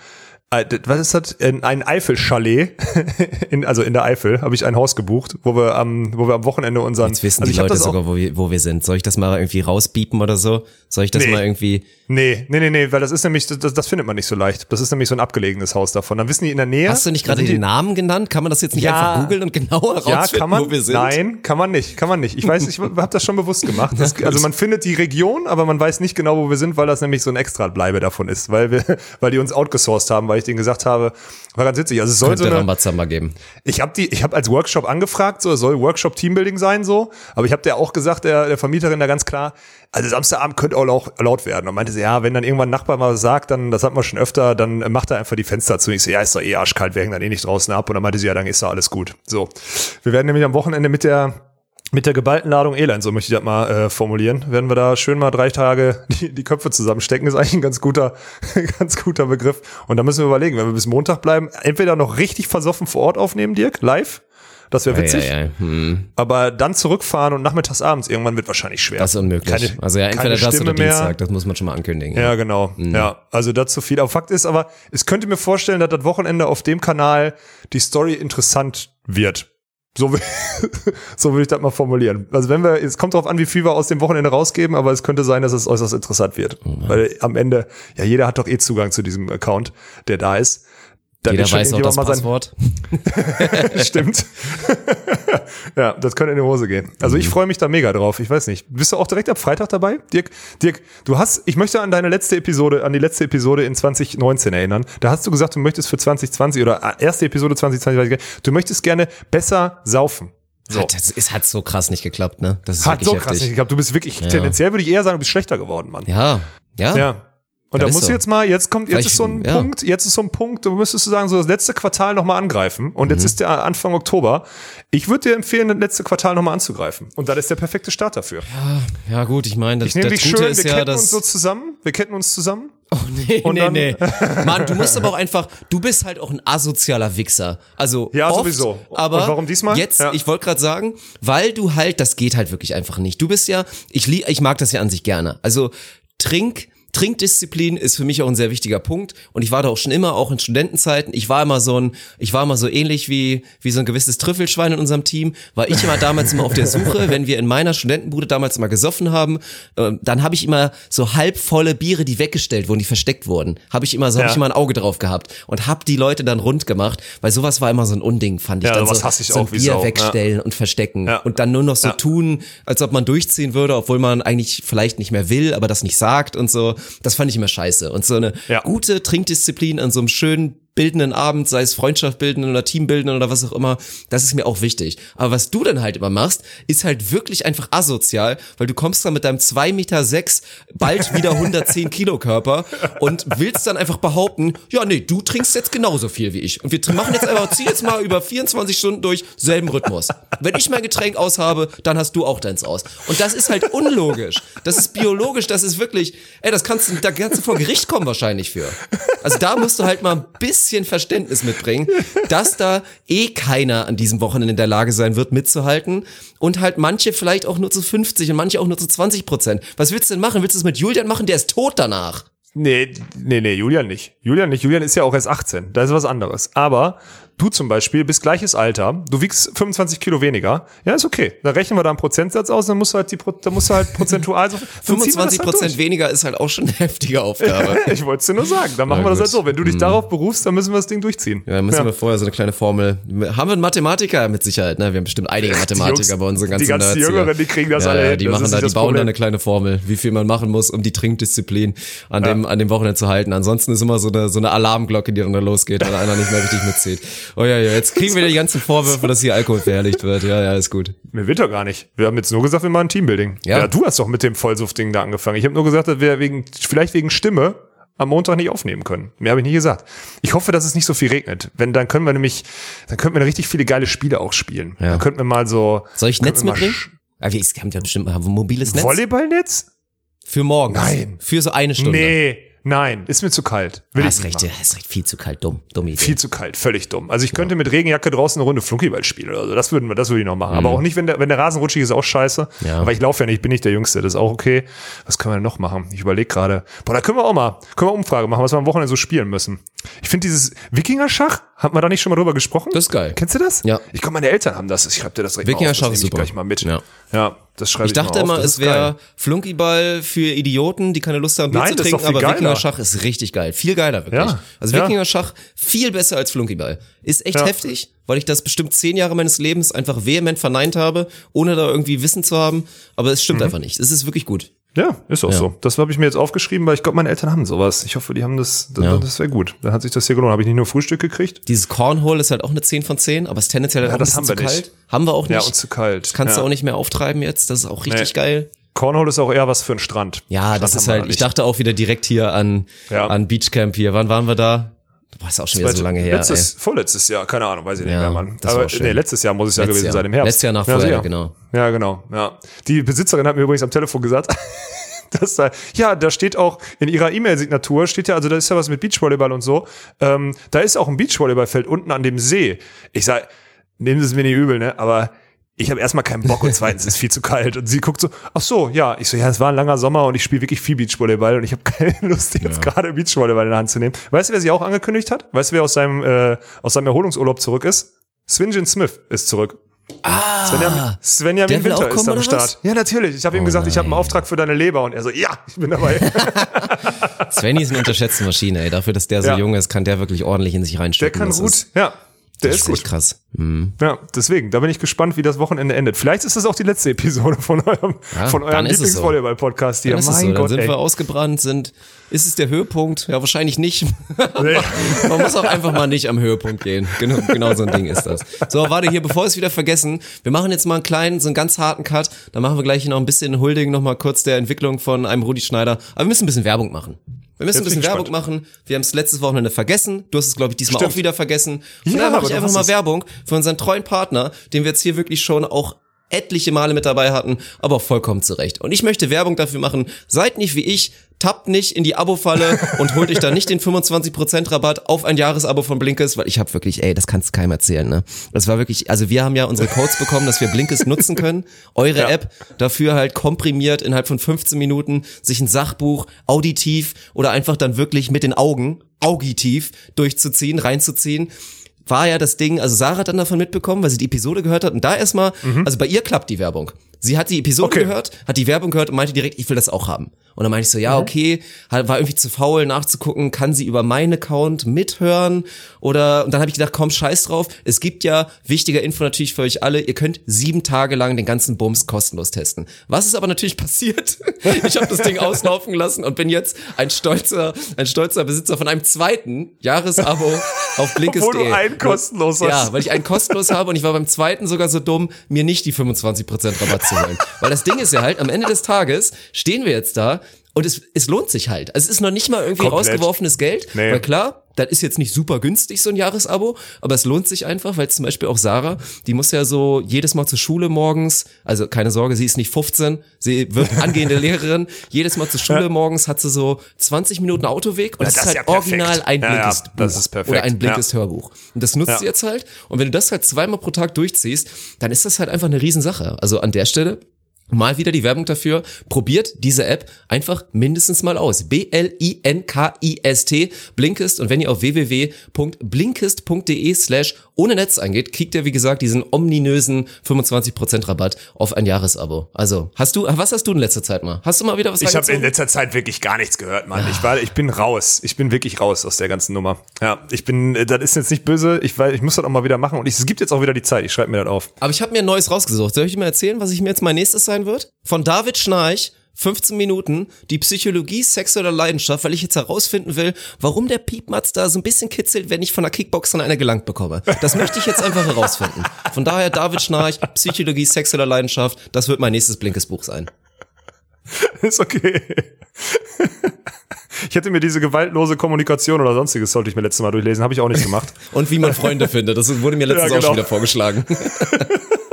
was ist das? Ein Eifel-Chalet, <laughs> in, also in der Eifel, habe ich ein Haus gebucht, wo wir am, wo wir am Wochenende unseren. Jetzt wissen also die Leute sogar, wo wir, wo wir sind. Soll ich das mal irgendwie rausbiepen oder so? Soll ich das Nee. mal irgendwie... Nee, nee, nee, nee, weil das ist nämlich, das, das findet man nicht so leicht. Das ist nämlich so ein abgelegenes Haus davon. Dann wissen die in der Nähe. Hast du nicht gerade den Namen genannt? Kann man das jetzt nicht Ja. einfach googeln und genauer Ja, rausfinden, kann man. wo wir sind? Nein, kann man nicht. Kann man nicht. Ich weiß, ich habe das schon bewusst gemacht. Das, <laughs> also man findet die Region, aber man weiß nicht genau, wo wir sind, weil das nämlich so ein Extra-Bleibe davon ist, weil wir, <laughs> weil die uns outgesourced haben, weil ich denen gesagt habe, war ganz witzig. Also es soll Könnte so eine, Rambazamba geben. ich habe die, ich habe als Workshop angefragt, so es soll Workshop Teambuilding sein, so. Aber ich habe der auch gesagt, der, der Vermieterin da ganz klar, also Samstagabend könnte auch lau- laut werden. Und meinte sie, ja, wenn dann irgendwann ein Nachbar mal sagt, dann, das hat man schon öfter, dann macht er einfach die Fenster zu. Ich so, ja, ist doch eh arschkalt, wir hängen dann eh nicht draußen ab. Und dann meinte sie, ja, dann ist doch alles gut. So. Wir werden nämlich am Wochenende mit der, mit der geballten Ladung Elend, so möchte ich das mal äh, formulieren, werden wir da schön mal drei Tage die, die Köpfe zusammenstecken, ist eigentlich ein ganz guter, <laughs> ganz guter Begriff. Und da müssen wir überlegen, wenn wir bis Montag bleiben, entweder noch richtig versoffen vor Ort aufnehmen, Dirk, live. Das wäre witzig. Ja, ja, ja. Hm. Aber dann zurückfahren und nachmittags abends irgendwann wird wahrscheinlich schwer. Das ist unmöglich. Keine- also ja, entweder das Stimme oder mehr. Dienstag, das muss man schon mal ankündigen. Ja, genau. Mhm. Ja, also dazu viel. Aber Fakt ist aber, es könnte mir vorstellen, dass das Wochenende auf dem Kanal die Story interessant wird. So, will- <laughs> so würde ich das mal formulieren. Also wenn wir, es kommt darauf an, wie viel wir aus dem Wochenende rausgeben, aber es könnte sein, dass es äußerst interessant wird. Oh Weil am Ende, ja, jeder hat doch eh Zugang zu diesem Account, der da ist. Da Jeder weiß auch das irgendjemand mal sein- Passwort. <laughs> Stimmt. <laughs> ja, das könnte in die Hose gehen. Also Mhm. ich freue mich da mega drauf. Ich weiß nicht. Bist du auch direkt ab Freitag dabei? Dirk, Dirk, du hast, ich möchte an deine letzte Episode, an die letzte Episode in 2019 erinnern. Da hast du gesagt, du möchtest für 2020 oder äh, erste Episode 2020, weiß ich gar nicht, du möchtest gerne besser saufen. So. Hat, das ist, hat so krass nicht geklappt, ne? Das ist Hat so krass heftig. nicht geklappt. Du bist wirklich, Ja. tendenziell würde ich eher sagen, du bist schlechter geworden, Mann. Ja, ja. Ja. Und Ja, da du so. jetzt mal, jetzt kommt, jetzt Weil ich- ist so ein ja. Punkt, jetzt ist so ein Punkt, du müsstest du sagen, so das letzte Quartal nochmal angreifen. Und Mhm. jetzt ist der Anfang Oktober. Ich würde dir empfehlen, das letzte Quartal nochmal anzugreifen. Und das ist der perfekte Start dafür. Ja, gut, ich meine, das, Ich das Gute schön, ist wir ja, ketten uns dass... so zusammen. Wir ketten uns zusammen. nee, und nee, dann- nee. <laughs> Mann, du musst aber auch einfach, du bist halt auch ein asozialer Wichser. Also Ja, oft, sowieso. Aber Und warum diesmal? Jetzt, Ja. ich wollte gerade sagen, weil du halt, das geht halt wirklich einfach nicht. Du bist ja, ich, ich mag das ja an sich gerne. Also trink, Trinkdisziplin ist für mich auch ein sehr wichtiger Punkt und ich war da auch schon immer, auch in Studentenzeiten, ich war immer so ein, ich war immer so ähnlich wie, wie so ein gewisses Trüffelschwein in unserem Team, war ich immer damals immer auf der Suche, <laughs> wenn wir in meiner Studentenbude damals immer gesoffen haben, äh, dann habe ich immer so halbvolle Biere, die weggestellt wurden, die versteckt wurden, habe ich immer so, Ja. habe ich immer ein Auge drauf gehabt und habe die Leute dann rund gemacht, weil sowas war immer so ein Unding, fand ich. Ja, dann so, hasse ich so ein auch wie Bier Sau, ja. wegstellen und verstecken Ja. und dann nur noch so tun, als ob man durchziehen würde, obwohl man eigentlich vielleicht nicht mehr will, aber das nicht sagt und so. Das fand ich immer scheiße. Und so eine Ja. gute Trinkdisziplin an so einem schönen bildenden Abend, sei es Freundschaft bildenden oder Team bildenden oder was auch immer, das ist mir auch wichtig. Aber was du dann halt immer machst, ist halt wirklich einfach asozial, weil du kommst dann mit deinem 2,6 Meter, sechs, bald wieder 110 Kilo Körper und willst dann einfach behaupten, ja nee, du trinkst jetzt genauso viel wie ich. Und wir machen jetzt einfach, zieh jetzt mal über 24 Stunden durch, selben Rhythmus. Wenn ich mein Getränk aushabe, dann hast du auch deins aus. Und das ist halt unlogisch. Das ist biologisch, das ist wirklich, ey, das kannst du, da kannst du vor Gericht kommen wahrscheinlich für. Also da musst du halt mal ein bisschen Verständnis mitbringen, dass da eh keiner an diesem Wochenende in der Lage sein wird, mitzuhalten und halt manche vielleicht auch nur zu 50 und manche auch nur zu 20 Prozent. Was willst du denn machen? Willst du es mit Julian machen? Der ist tot danach. Nee, nee, nee, Julian nicht. Julian nicht. Julian ist ja auch erst 18. Da ist was anderes. Aber du zum Beispiel bist gleiches Alter, du wiegst 25 Kilo weniger. Ja, ist okay. Dann rechnen wir da einen Prozentsatz aus, dann musst du halt die, dann musst du halt prozentual so, <laughs> dann ziehen wir das 25 halt Prozent durch. weniger ist halt auch schon eine heftige Aufgabe. <laughs> Ich wollte es dir nur sagen. Dann machen Na wir das gut. halt so. Wenn du dich darauf berufst, dann müssen wir das Ding durchziehen. Ja, müssen wir vorher so eine kleine Formel. Haben wir einen Mathematiker mit Sicherheit, ne? Wir haben bestimmt einige <laughs> Mathematiker Jungs, bei unseren ganzen die ganzen Nerds hier. Jüngeren, die kriegen das ja, alle Ja, die machen da, die bauen da eine kleine Formel, wie viel man machen muss, um die Trinkdisziplin an dem, an dem Wochenende zu halten. Ansonsten ist immer so eine, so eine Alarmglocke, die dann da losgeht, weil einer nicht mehr richtig mitzieht. Oh ja, ja, jetzt kriegen wir die ganzen Vorwürfe, dass hier Alkohol verherrlicht wird. Ja, ja, ist gut. Mir wird doch gar nicht. Wir haben jetzt nur gesagt, wir machen Teambuilding. Ja. Ja, du hast doch mit dem Vollsuft-Ding da angefangen. Ich habe nur gesagt, dass wir wegen, vielleicht wegen Stimme am Montag nicht aufnehmen können. Mehr habe ich nie gesagt. Ich hoffe, dass es nicht so viel regnet. Wenn, dann können wir nämlich, dann könnten wir richtig viele geile Spiele auch spielen. Ja. Dann könnten wir mal so. Soll ich Netz mitbringen? Ah, wir haben ja bestimmt haben wir ein mobiles Netz. Volleyballnetz? Für morgen. Nein. Für so eine Stunde. Nee, nein, ist mir zu kalt. Will ich hast nicht recht, machen. ja, hast recht, viel zu kalt, dumm, dumme Idee. Viel zu kalt, völlig dumm. Also ich könnte mit Regenjacke draußen eine Runde Flunkyball spielen oder so. Das würden wir, das würde ich noch machen. Aber auch nicht, wenn der, wenn der Rasen rutschig ist, auch scheiße. Mhm. Ja. Aber ich laufe ja nicht, bin nicht der Jüngste. Das ist auch okay. Was können wir denn noch machen? Ich überlege gerade. Boah, da können wir auch mal, können wir Umfrage machen, was wir am Wochenende so spielen müssen. Ich finde dieses Wikinger-Schach, haben wir da nicht schon mal drüber gesprochen? Das ist geil. Kennst du das? Ja. Ich glaube, meine Eltern haben das. Ich schreibe dir das direkt mal auf. Das ich gleich mal mit. Ja. Ja, das schreibe ich Ich dachte immer, es wäre Flunkyball für Idioten, die keine Lust haben, Bier Nein, zu trinken, aber geiler. Wikinger-Schach ist richtig geil. Viel geiler, wirklich. Ja, Also. Wikinger-Schach viel besser als Flunkyball. Ist echt Ja. heftig, weil ich das bestimmt zehn Jahre meines Lebens einfach vehement verneint habe, ohne da irgendwie Wissen zu haben. Aber es Mhm. stimmt einfach nicht. Es ist wirklich gut. Ja, ist auch Ja. so. Das habe ich mir jetzt aufgeschrieben, weil ich glaube, meine Eltern haben sowas. Ich hoffe, die haben das. Das, Ja. das wäre gut. Dann hat sich das hier gelohnt. Habe ich nicht nur Frühstück gekriegt? Dieses Cornhole ist halt auch eine 10 von 10, aber es ist tendenziell halt Ja, auch ein das bisschen haben zu wir kalt. nicht. Haben wir auch nicht. Ja, und zu kalt. Das kannst du auch nicht mehr auftreiben jetzt. Das ist auch richtig Nee. geil. Cornhole ist auch eher was für einen Strand. Ja, Strand das ist halt, ich dachte auch wieder direkt hier an, an Beachcamp hier. Wann waren wir da? Boah, ist auch schon wieder so lange her. Letztes, ey. vorletztes Jahr, keine Ahnung, weiß ich nicht Ja, mehr, Mann. das war schön. nee, letztes Jahr muss es ja gewesen Jahr. sein, im Herbst. Letztes Jahr nach ja, Feuer, sicher. genau. Ja, genau, ja. Die Besitzerin hat mir übrigens am Telefon gesagt, <laughs> dass da, ja, da steht auch in ihrer E-Mail-Signatur, steht ja, also da ist ja was mit Beachvolleyball und so, ähm, da ist auch ein Beachvolleyballfeld unten an dem See. Ich sag, nehmen Sie es mir nicht übel, ne, aber ich habe erstmal keinen Bock und zweitens ist viel zu kalt. Und sie guckt so, ach so, ja. Ich so, ja, es war ein langer Sommer und ich spiele wirklich viel Beachvolleyball und ich habe keine <laughs> Lust, jetzt gerade Beachvolleyball in der Hand zu nehmen. Weißt du, wer sie auch angekündigt hat? Weißt du, wer aus seinem, äh, aus seinem Erholungsurlaub zurück ist? Swinjin Smith ist zurück. Ah, Svenja, Svenja der Winter ist kommen, am oder Start. Ja, natürlich. Ich habe ihm gesagt, ich habe einen Auftrag für deine Leber und er so, ja, ich bin dabei. <laughs> Svenny ist eine unterschätzte Maschine, ey. Dafür, dass der so Ja. jung ist, kann der wirklich ordentlich in sich Der reinstecken. kann Das gut. Ist, ja, der das ist ist echt gut. krass. Mhm. Ja, deswegen, da bin ich gespannt, wie das Wochenende endet. Vielleicht ist das auch die letzte Episode von eurem, Ja, von dann eurem so. Lieblingsvolleyball-Podcast hier. Dann mein so, dann Gott, sind ey. wir ausgebrannt, sind, ist es der Höhepunkt? Ja, wahrscheinlich nicht. <laughs> Nee. <laughs> Man muss auch einfach mal nicht am Höhepunkt gehen. Genau, genau so ein Ding ist das. So, warte hier, bevor wir es wieder vergessen, wir machen jetzt mal einen kleinen, so einen ganz harten Cut. Dann machen wir gleich noch ein bisschen Huldigen noch mal kurz der Entwicklung von einem Rudi Schneider. Aber wir müssen ein bisschen Werbung machen. Wir müssen ein bisschen Werbung machen. Wir haben es letztes Wochenende vergessen. Du hast es, glaube ich, diesmal Stimmt. auch wieder vergessen. Und Ja, dann mache ich einfach mal. Werbung für unseren treuen Partner, den wir jetzt hier wirklich schon auch etliche Male mit dabei hatten, aber vollkommen zurecht. Und ich möchte Werbung dafür machen. Seid nicht wie ich, tappt nicht in die Abo-Falle <laughs> und holt euch da nicht den 25% Rabatt auf ein Jahresabo von Blinkes, weil ich habe wirklich, ey, das kannst du keinem erzählen, ne? Das war wirklich, also wir haben ja unsere Codes bekommen, dass wir Blinkes nutzen können, eure App, dafür halt komprimiert innerhalb von 15 Minuten sich ein Sachbuch auditiv oder einfach dann wirklich mit den Augen, augitiv durchzuziehen, reinzuziehen war ja das Ding, also Sarah hat dann davon mitbekommen, weil sie die Episode gehört hat und da erstmal, also bei ihr klappt die Werbung. Sie hat die Episode Okay. gehört, hat die Werbung gehört und meinte direkt, ich will das auch haben. Und dann meinte ich so, ja, okay, halt, war irgendwie zu faul nachzugucken, kann sie über meinen Account mithören oder, und dann habe ich gedacht, komm, scheiß drauf. Es gibt ja, wichtiger Info natürlich für euch alle, ihr könnt sieben Tage lang den ganzen Bums kostenlos testen. Was ist aber natürlich <laughs> passiert? Ich habe das Ding <laughs> auslaufen lassen und bin jetzt ein stolzer, ein stolzer Besitzer von einem zweiten Jahresabo auf blinkes.de. Obwohl du einen kostenlos hast. Ja, weil ich einen kostenlos habe und ich war beim zweiten sogar so dumm, mir nicht die 25% Rabatt zu holen. Weil das Ding ist ja halt, am Ende des Tages stehen wir jetzt da und es, es lohnt sich halt. Also es ist noch nicht mal irgendwie Komplett. rausgeworfenes Geld, Nee. weil klar, das ist jetzt nicht super günstig, so ein Jahresabo, aber es lohnt sich einfach, weil zum Beispiel auch Sarah, die muss ja so jedes Mal zur Schule morgens, also keine Sorge, sie ist nicht 15, sie wird <laughs> angehende Lehrerin, jedes Mal zur Schule morgens hat sie so 20 Minuten Autoweg und Ja, es das ist halt ja original ein Ja, ja, blinkes das Buch ist perfekt. oder ein blinkes Ja. Hörbuch. Und das nutzt Ja. sie jetzt halt. Und wenn du das halt zweimal pro Tag durchziehst, dann ist das halt einfach eine Riesensache. Also an der Stelle mal wieder die Werbung dafür. Probiert diese App einfach mindestens mal aus. B-L-I-N-K-I-S-T, Blinkist. Und wenn ihr auf www.blinkist.de slash ohne Netz eingeht, kriegt ihr, wie gesagt, diesen ominösen 25% Rabatt auf ein Jahresabo. Also, hast du, was hast du in letzter Zeit mal? Hast du mal wieder was Ich habe in letzter Zeit wirklich gar nichts gehört, Mann. Ich war, ich bin raus. Ich bin wirklich raus aus der ganzen Nummer. Ja, ich bin, äh, das ist jetzt nicht böse. Ich weiß, ich muss das auch mal wieder machen. Und ich, es gibt jetzt auch wieder die Zeit. Ich schreibe mir das auf. Aber ich habe mir ein neues rausgesucht. Soll ich dir mal erzählen, was ich mir jetzt mein nächstes sein wird? Von David Schnarch, 15 Minuten, die Psychologie sexueller Leidenschaft, weil ich jetzt herausfinden will, warum der Piepmatz da so ein bisschen kitzelt, wenn ich von der Kickboxerin eine gelangt bekomme. Das möchte ich jetzt einfach herausfinden. Von daher David Schnarch, Psychologie sexueller Leidenschaft, das wird mein nächstes blinkes Buch sein. <laughs> ist okay. Ich hätte mir diese gewaltlose Kommunikation oder sonstiges sollte ich mir letztes Mal durchlesen. Habe ich auch nicht gemacht. Und wie man Freunde findet, das wurde mir <laughs> letztens Ja, genau. auch schon wieder vorgeschlagen. <laughs>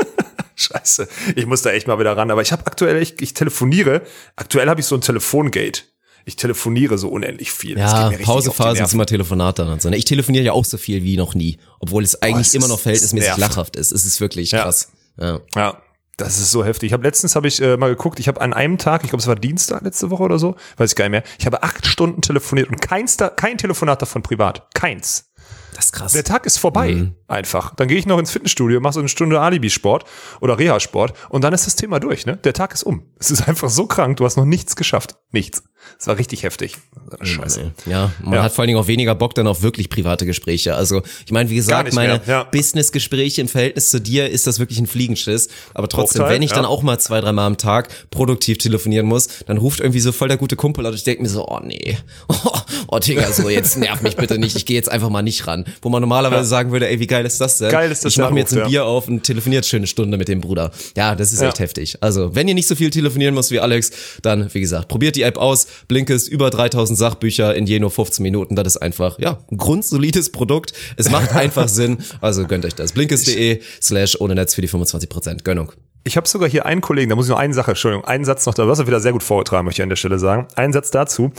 Scheiße. Ich muss da echt mal wieder ran. Aber ich habe aktuell, ich, ich telefoniere. Aktuell habe ich so ein Telefongate. Ich telefoniere so unendlich viel. Ja, Pausephase ist immer Telefonat dann und so. ne? Ich telefoniere ja auch so viel wie noch nie, obwohl es eigentlich es immer noch verhältnismäßig es nervt. lachhaft ist. Es ist wirklich Ja. krass. Ja. Ja, das ist so heftig. Ich habe letztens habe ich äh, mal geguckt, ich habe an einem Tag, ich glaube es war Dienstag letzte Woche oder so, weiß ich gar nicht mehr. Ich habe acht Stunden telefoniert und keins da, kein Telefonat davon privat. Keins. Das ist krass. Der Tag ist vorbei, Mhm. einfach. Dann gehe ich noch ins Fitnessstudio, mache so eine Stunde Alibi-Sport oder Reha-Sport und dann ist das Thema durch, ne? Der Tag ist um. Es ist einfach so krank, du hast noch nichts geschafft. Nichts. Es war richtig heftig. Scheiße. Ja, man Ja. hat vor allen Dingen auch weniger Bock dann auf wirklich private Gespräche. Also ich meine, wie gesagt, meine ja. Business-Gespräche im Verhältnis zu dir ist das wirklich ein Fliegenschiss. Aber trotzdem, Bruchteil, wenn ich dann ja. auch mal zwei, dreimal am Tag produktiv telefonieren muss, dann ruft irgendwie so voll der gute Kumpel an und ich denke mir so, oh nee, oh, <laughs> oh Digga, so jetzt nerv mich bitte nicht, ich gehe jetzt einfach mal nicht ran. Wo man normalerweise sagen würde, ey, wie geil ist das denn? Geil ist das, Ich mache mir jetzt ein Bier auf und schön eine Stunde mit dem Bruder. Ja, das ist echt heftig. Also, wenn ihr nicht so viel telefonieren müsst wie Alex, dann, wie gesagt, probiert die App aus. Blinkist, über 3000 Sachbücher in je nur 15 Minuten. Das ist einfach, ja, ein grundsolides Produkt. Es macht <laughs> einfach Sinn. Also gönnt euch das. Blinkist.de slash ohne Netz für die 25%. Gönnung. Ich habe sogar hier einen Kollegen, da muss ich noch eine Sache, Entschuldigung, einen Satz noch, da hast du wieder sehr gut vorgetragen, möchte ich an der Stelle sagen. Einen Satz dazu.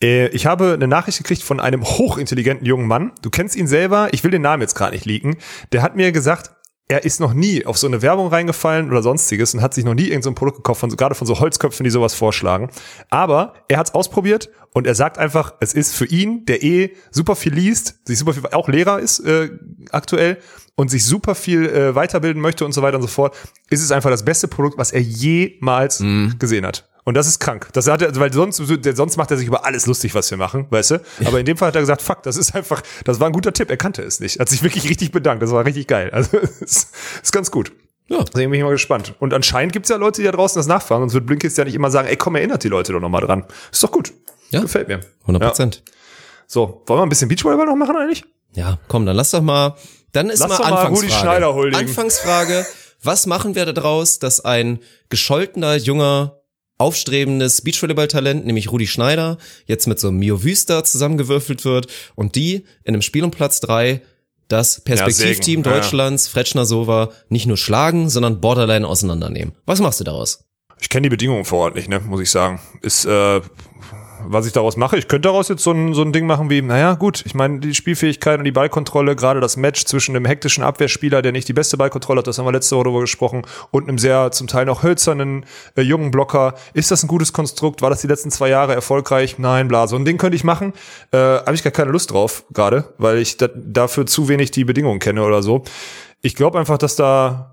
Äh, Ich habe eine Nachricht gekriegt von einem hochintelligenten jungen Mann. Du kennst ihn selber, ich will den Namen jetzt gerade nicht leaken. Der hat mir gesagt, er ist noch nie auf so eine Werbung reingefallen oder sonstiges und hat sich noch nie irgendein so Produkt gekauft, von, gerade von so Holzköpfen, die sowas vorschlagen. Aber er hat es ausprobiert und er sagt einfach, es ist für ihn, der eh super viel liest, sich super viel, auch Lehrer ist äh, aktuell und sich super viel äh, weiterbilden möchte und so weiter und so fort, ist es einfach das beste Produkt, was er jemals gesehen hat. Und das ist krank. Das hat er, weil sonst, sonst macht er sich über alles lustig, was wir machen, weißt du? Aber in dem Fall hat er gesagt, fuck, das ist einfach, das war ein guter Tipp. Er kannte es nicht. Hat sich wirklich richtig bedankt. Das war richtig geil. Also, <laughs> ist, ist ganz gut. Ja. Deswegen bin ich mal gespannt. Und anscheinend gibt's ja Leute, die da draußen das nachfragen. Sonst wird Blinkist ja nicht immer sagen, ey, komm, erinnert die Leute doch nochmal dran. Ist doch gut. Ja. Gefällt mir. 100 Ja. Prozent. So, wollen wir ein bisschen Beachvolleyball noch machen eigentlich? Ja. komm, dann lass doch mal, dann ist Lass mal doch mal Anfangsfrage. Anfangsfrage, was machen wir daraus, dass ein gescholtener, junger, aufstrebendes Beachvolleyball-Talent, nämlich Rudi Schneider, jetzt mit so einem Mio Wüster zusammengewürfelt wird und die in einem Spiel um Platz drei das Perspektivteam. Ja, ja. Deutschlands, Fretschner Sova, nicht nur schlagen, sondern borderline auseinandernehmen. Was machst du daraus? Ich kenne die Bedingungen vor Ort nicht, ne, muss ich sagen. Ist, äh, was ich daraus mache, ich könnte daraus jetzt so ein, so ein Ding machen wie, naja, gut, ich meine, die Spielfähigkeit und die Ballkontrolle, gerade das Match zwischen einem hektischen Abwehrspieler, der nicht die beste Ballkontrolle hat, das haben wir letzte Woche darüber gesprochen, und einem sehr zum Teil noch hölzernen äh, jungen Blocker. Ist das ein gutes Konstrukt? War das die letzten zwei Jahre erfolgreich? Nein, bla. So ein Ding könnte ich machen. Äh, Habe ich gar keine Lust drauf, gerade, weil ich da, dafür zu wenig die Bedingungen kenne oder so. Ich glaube einfach, dass da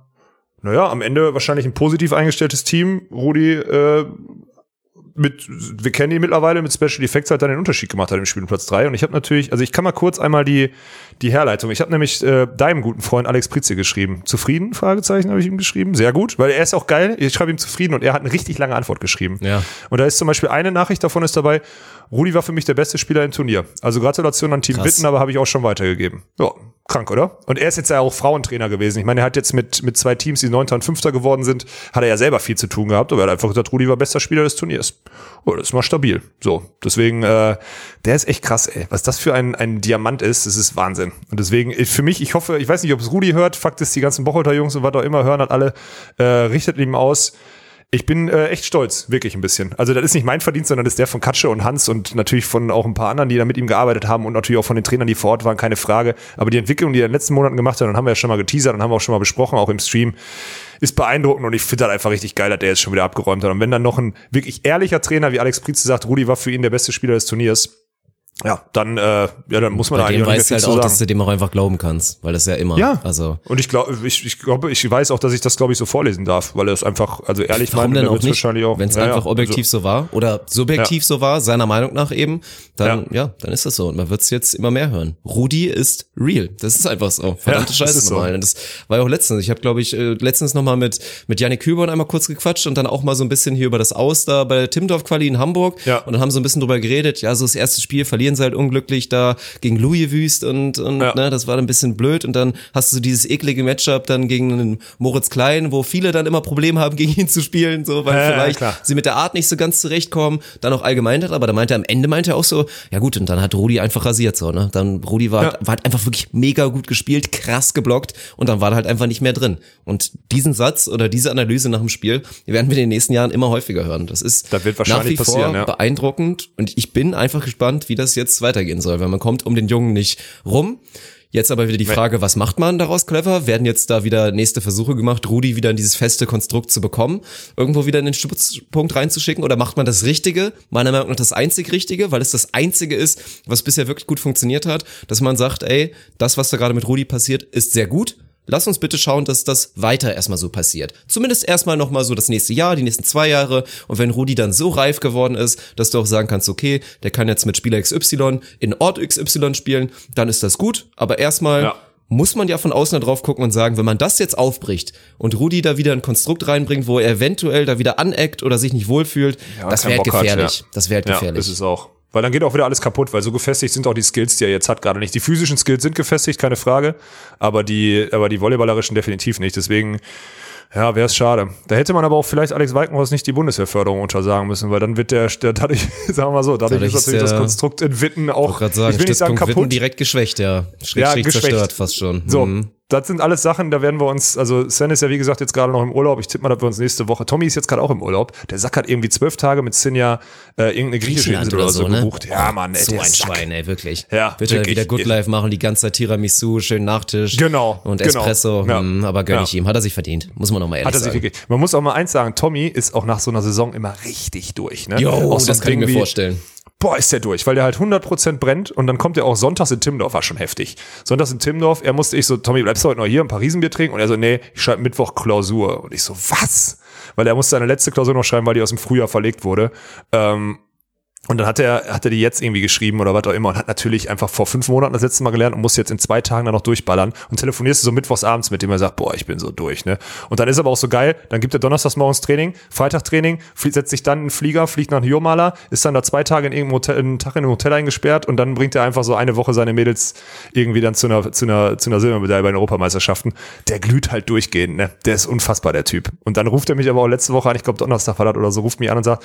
naja, am Ende wahrscheinlich ein positiv eingestelltes Team. Rudi äh, mit, wir kennen ihn mittlerweile, mit Special Effects hat dann den Unterschied gemacht hat im Spiel Platz 3. Und ich habe natürlich, also ich kann mal kurz einmal die, die Herleitung. Ich habe nämlich äh, deinem guten Freund Alex Pritze geschrieben. Zufrieden? Fragezeichen habe ich ihm geschrieben. Sehr gut, weil er ist auch geil. Ich schreibe ihm zufrieden und er hat eine richtig lange Antwort geschrieben. Ja. Und da ist zum Beispiel eine Nachricht davon ist dabei, Rudi war für mich der beste Spieler im Turnier. Also Gratulation an Team Krass. Witten, aber habe ich auch schon weitergegeben. Ja, krank, oder? Und er ist jetzt ja auch Frauentrainer gewesen. Ich meine, er hat jetzt mit, mit zwei Teams, die Neunter und Fünfter geworden sind, hat er ja selber viel zu tun gehabt. Aber er hat einfach gesagt, Rudi war bester Spieler des Turniers. Oh, das ist mal stabil. So, deswegen, äh, der ist echt krass, ey. Was das für ein, ein Diamant ist, das ist Wahnsinn. Und deswegen, für mich, ich hoffe, ich weiß nicht, ob es Rudi hört. Fakt ist, die ganzen Bocholter Jungs und was auch immer hören, hat alle, äh, richtet ihm aus. Ich bin äh, echt stolz, wirklich ein bisschen. Also das ist nicht mein Verdienst, sondern das ist der von Katsche und Hans und natürlich von auch ein paar anderen, die da mit ihm gearbeitet haben und natürlich auch von den Trainern, die vor Ort waren, keine Frage. Aber die Entwicklung, die er in den letzten Monaten gemacht hat, und haben wir ja schon mal geteasert und haben auch schon mal besprochen, auch im Stream, ist beeindruckend und ich finde das einfach richtig geil, dass der jetzt schon wieder abgeräumt hat. Und wenn dann noch ein wirklich ehrlicher Trainer wie Alex Prietze sagt, Rudi war für ihn der beste Spieler des Turniers, ja, dann, äh, ja, dann muss man da Bei eigentlich dem auch nicht mehr weißt halt zu auch, sagen. dass du dem auch einfach glauben kannst, weil das ja immer, Ja. also. Und ich glaube, ich, ich glaube, ich weiß auch, dass ich das, glaube ich, so vorlesen darf, weil er es einfach, also ehrlich Warum meint, denn auch nicht? Wenn es Ja, ja. einfach objektiv so war oder subjektiv Ja. so war, seiner Meinung nach eben, dann ja, dann ist das so. Und man wird es jetzt immer mehr hören. Rudi ist real. Das ist einfach so. Verdammte das Scheiße ist so. normal. Und das war ja auch letztens. Ich habe, glaube ich, äh, letztens nochmal mit, mit Janik Kühlborn einmal kurz gequatscht und dann auch mal so ein bisschen hier über das Aus da bei der Timdorf-Quali in Hamburg. Ja. Und dann haben sie ein bisschen drüber geredet. Ja, so das erste Spiel verlieren sie halt unglücklich da gegen Louis Wüst und, und Ja. ne, das war dann ein bisschen blöd. Und dann hast du dieses eklige Matchup dann gegen einen Moritz Klein, wo viele dann immer Probleme haben, <laughs> gegen ihn zu spielen, so, weil Ja, ja, vielleicht klar. sie mit der Art nicht so ganz zurechtkommen, dann auch allgemein hat, aber da meinte er am Ende meinte er auch so, ja gut, und dann hat Rudi einfach rasiert so, ne? Dann Rudi war, Ja. war halt einfach wirklich mega gut gespielt, krass geblockt und dann war er halt einfach nicht mehr drin. Und diesen Satz oder diese Analyse nach dem Spiel, werden wir in den nächsten Jahren immer häufiger hören. Das ist Das wird wahrscheinlich nach wie passieren, vor ja. beeindruckend und ich bin einfach gespannt, wie das jetzt weitergehen soll, weil man kommt um den Jungen nicht rum. Jetzt aber wieder die Frage, was macht man daraus clever? Werden jetzt da wieder nächste Versuche gemacht, Rudi wieder in dieses feste Konstrukt zu bekommen, irgendwo wieder in den Stützpunkt reinzuschicken oder macht man das Richtige? Meiner Meinung nach das einzig Richtige, weil es das Einzige ist, was bisher wirklich gut funktioniert hat, dass man sagt, ey, das, was da gerade mit Rudi passiert, ist sehr gut. Lass uns bitte schauen, dass das weiter erstmal so passiert. Zumindest erstmal nochmal so das nächste Jahr, die nächsten zwei Jahre. Und wenn Rudi dann so reif geworden ist, dass du auch sagen kannst, okay, der kann jetzt mit Spieler XY in Ort XY spielen, dann ist das gut. Aber erstmal Ja. muss man ja von außen drauf gucken und sagen, wenn man das jetzt aufbricht und Rudi da wieder ein Konstrukt reinbringt, wo er eventuell da wieder aneckt oder sich nicht wohlfühlt, das keinen wäre halt Bock hat, gefährlich. ja. Das wäre halt Ja, gefährlich. ist es auch. Weil dann geht auch wieder alles kaputt, weil so gefestigt sind auch die Skills, die er jetzt hat, gerade nicht. Die physischen Skills sind gefestigt, keine Frage, aber die, aber die volleyballerischen definitiv nicht. Deswegen, ja, wäre es schade. Da hätte man aber auch vielleicht Alex Walkenhorst nicht die Bundeswehrförderung untersagen müssen, weil dann wird der, der dadurch, <laughs> sagen wir mal so, dadurch, Dadurch ist natürlich das Konstrukt in Witten auch, sagen, ich will nicht sagen Stützpunkt Witten kaputt. direkt geschwächt, ja. Schräg, Ja, schräg geschwächt. zerstört fast schon. So, Mhm. Das sind alles Sachen, da werden wir uns, also Sven ist ja wie gesagt jetzt gerade noch im Urlaub. Ich tippe mal, dass wir uns nächste Woche, Tommy ist jetzt gerade auch im Urlaub. Der Sack hat irgendwie zwölf Tage mit Sinja äh, irgendeine griechische Insel oder so, gebucht. Ja, Mann, ey, so ein Sack. Schwein, ey, wirklich. Ja, Wird er wirklich. wieder Good Life machen, die ganze Zeit Tiramisu, schön Nachtisch. Genau, Und genau. Espresso, Ja. hm, aber gönn Ja. ich ihm. Hat er sich verdient. Muss man nochmal ehrlich Hat er sich sagen. wirklich. Man muss auch mal eins sagen, Tommy ist auch nach so einer Saison immer richtig durch. Ne? Jo, Auch so das ein kann ich Ding mir wie- vorstellen. Boah, ist der durch, weil der halt 100% brennt und dann kommt er auch sonntags in Timmendorf, war schon heftig. Sonntags in Timmendorf, er musste ich so, Tommy, bleibst du heute noch hier, ein paar Riesenbier trinken? Und er so, nee, ich schreibe Mittwoch Klausur. Und ich so, was? Weil er musste seine letzte Klausur noch schreiben, weil die aus dem Frühjahr verlegt wurde. Ähm, und dann hat er, hat er die jetzt irgendwie geschrieben oder was auch immer und hat natürlich einfach vor fünf Monaten das letzte Mal gelernt und muss jetzt in zwei Tagen dann noch durchballern und telefonierst du so mittwochs abends mit dem er sagt, boah, ich bin so durch, ne? Und dann ist aber auch so geil, dann gibt er donnerstags morgens Training, Freitag Training, setzt sich dann in den Flieger, fliegt nach Jurmala, ist dann da zwei Tage in irgendeinem Hotel, einen Tag in einem Hotel eingesperrt und dann bringt er einfach so eine Woche seine Mädels irgendwie dann zu einer, zu einer, zu einer Silbermedaille bei den Europameisterschaften. Der glüht halt durchgehend, ne? Der ist unfassbar, der Typ. Und dann ruft er mich aber auch letzte Woche an, ich glaube Donnerstag war das oder so, ruft mich an und sagt,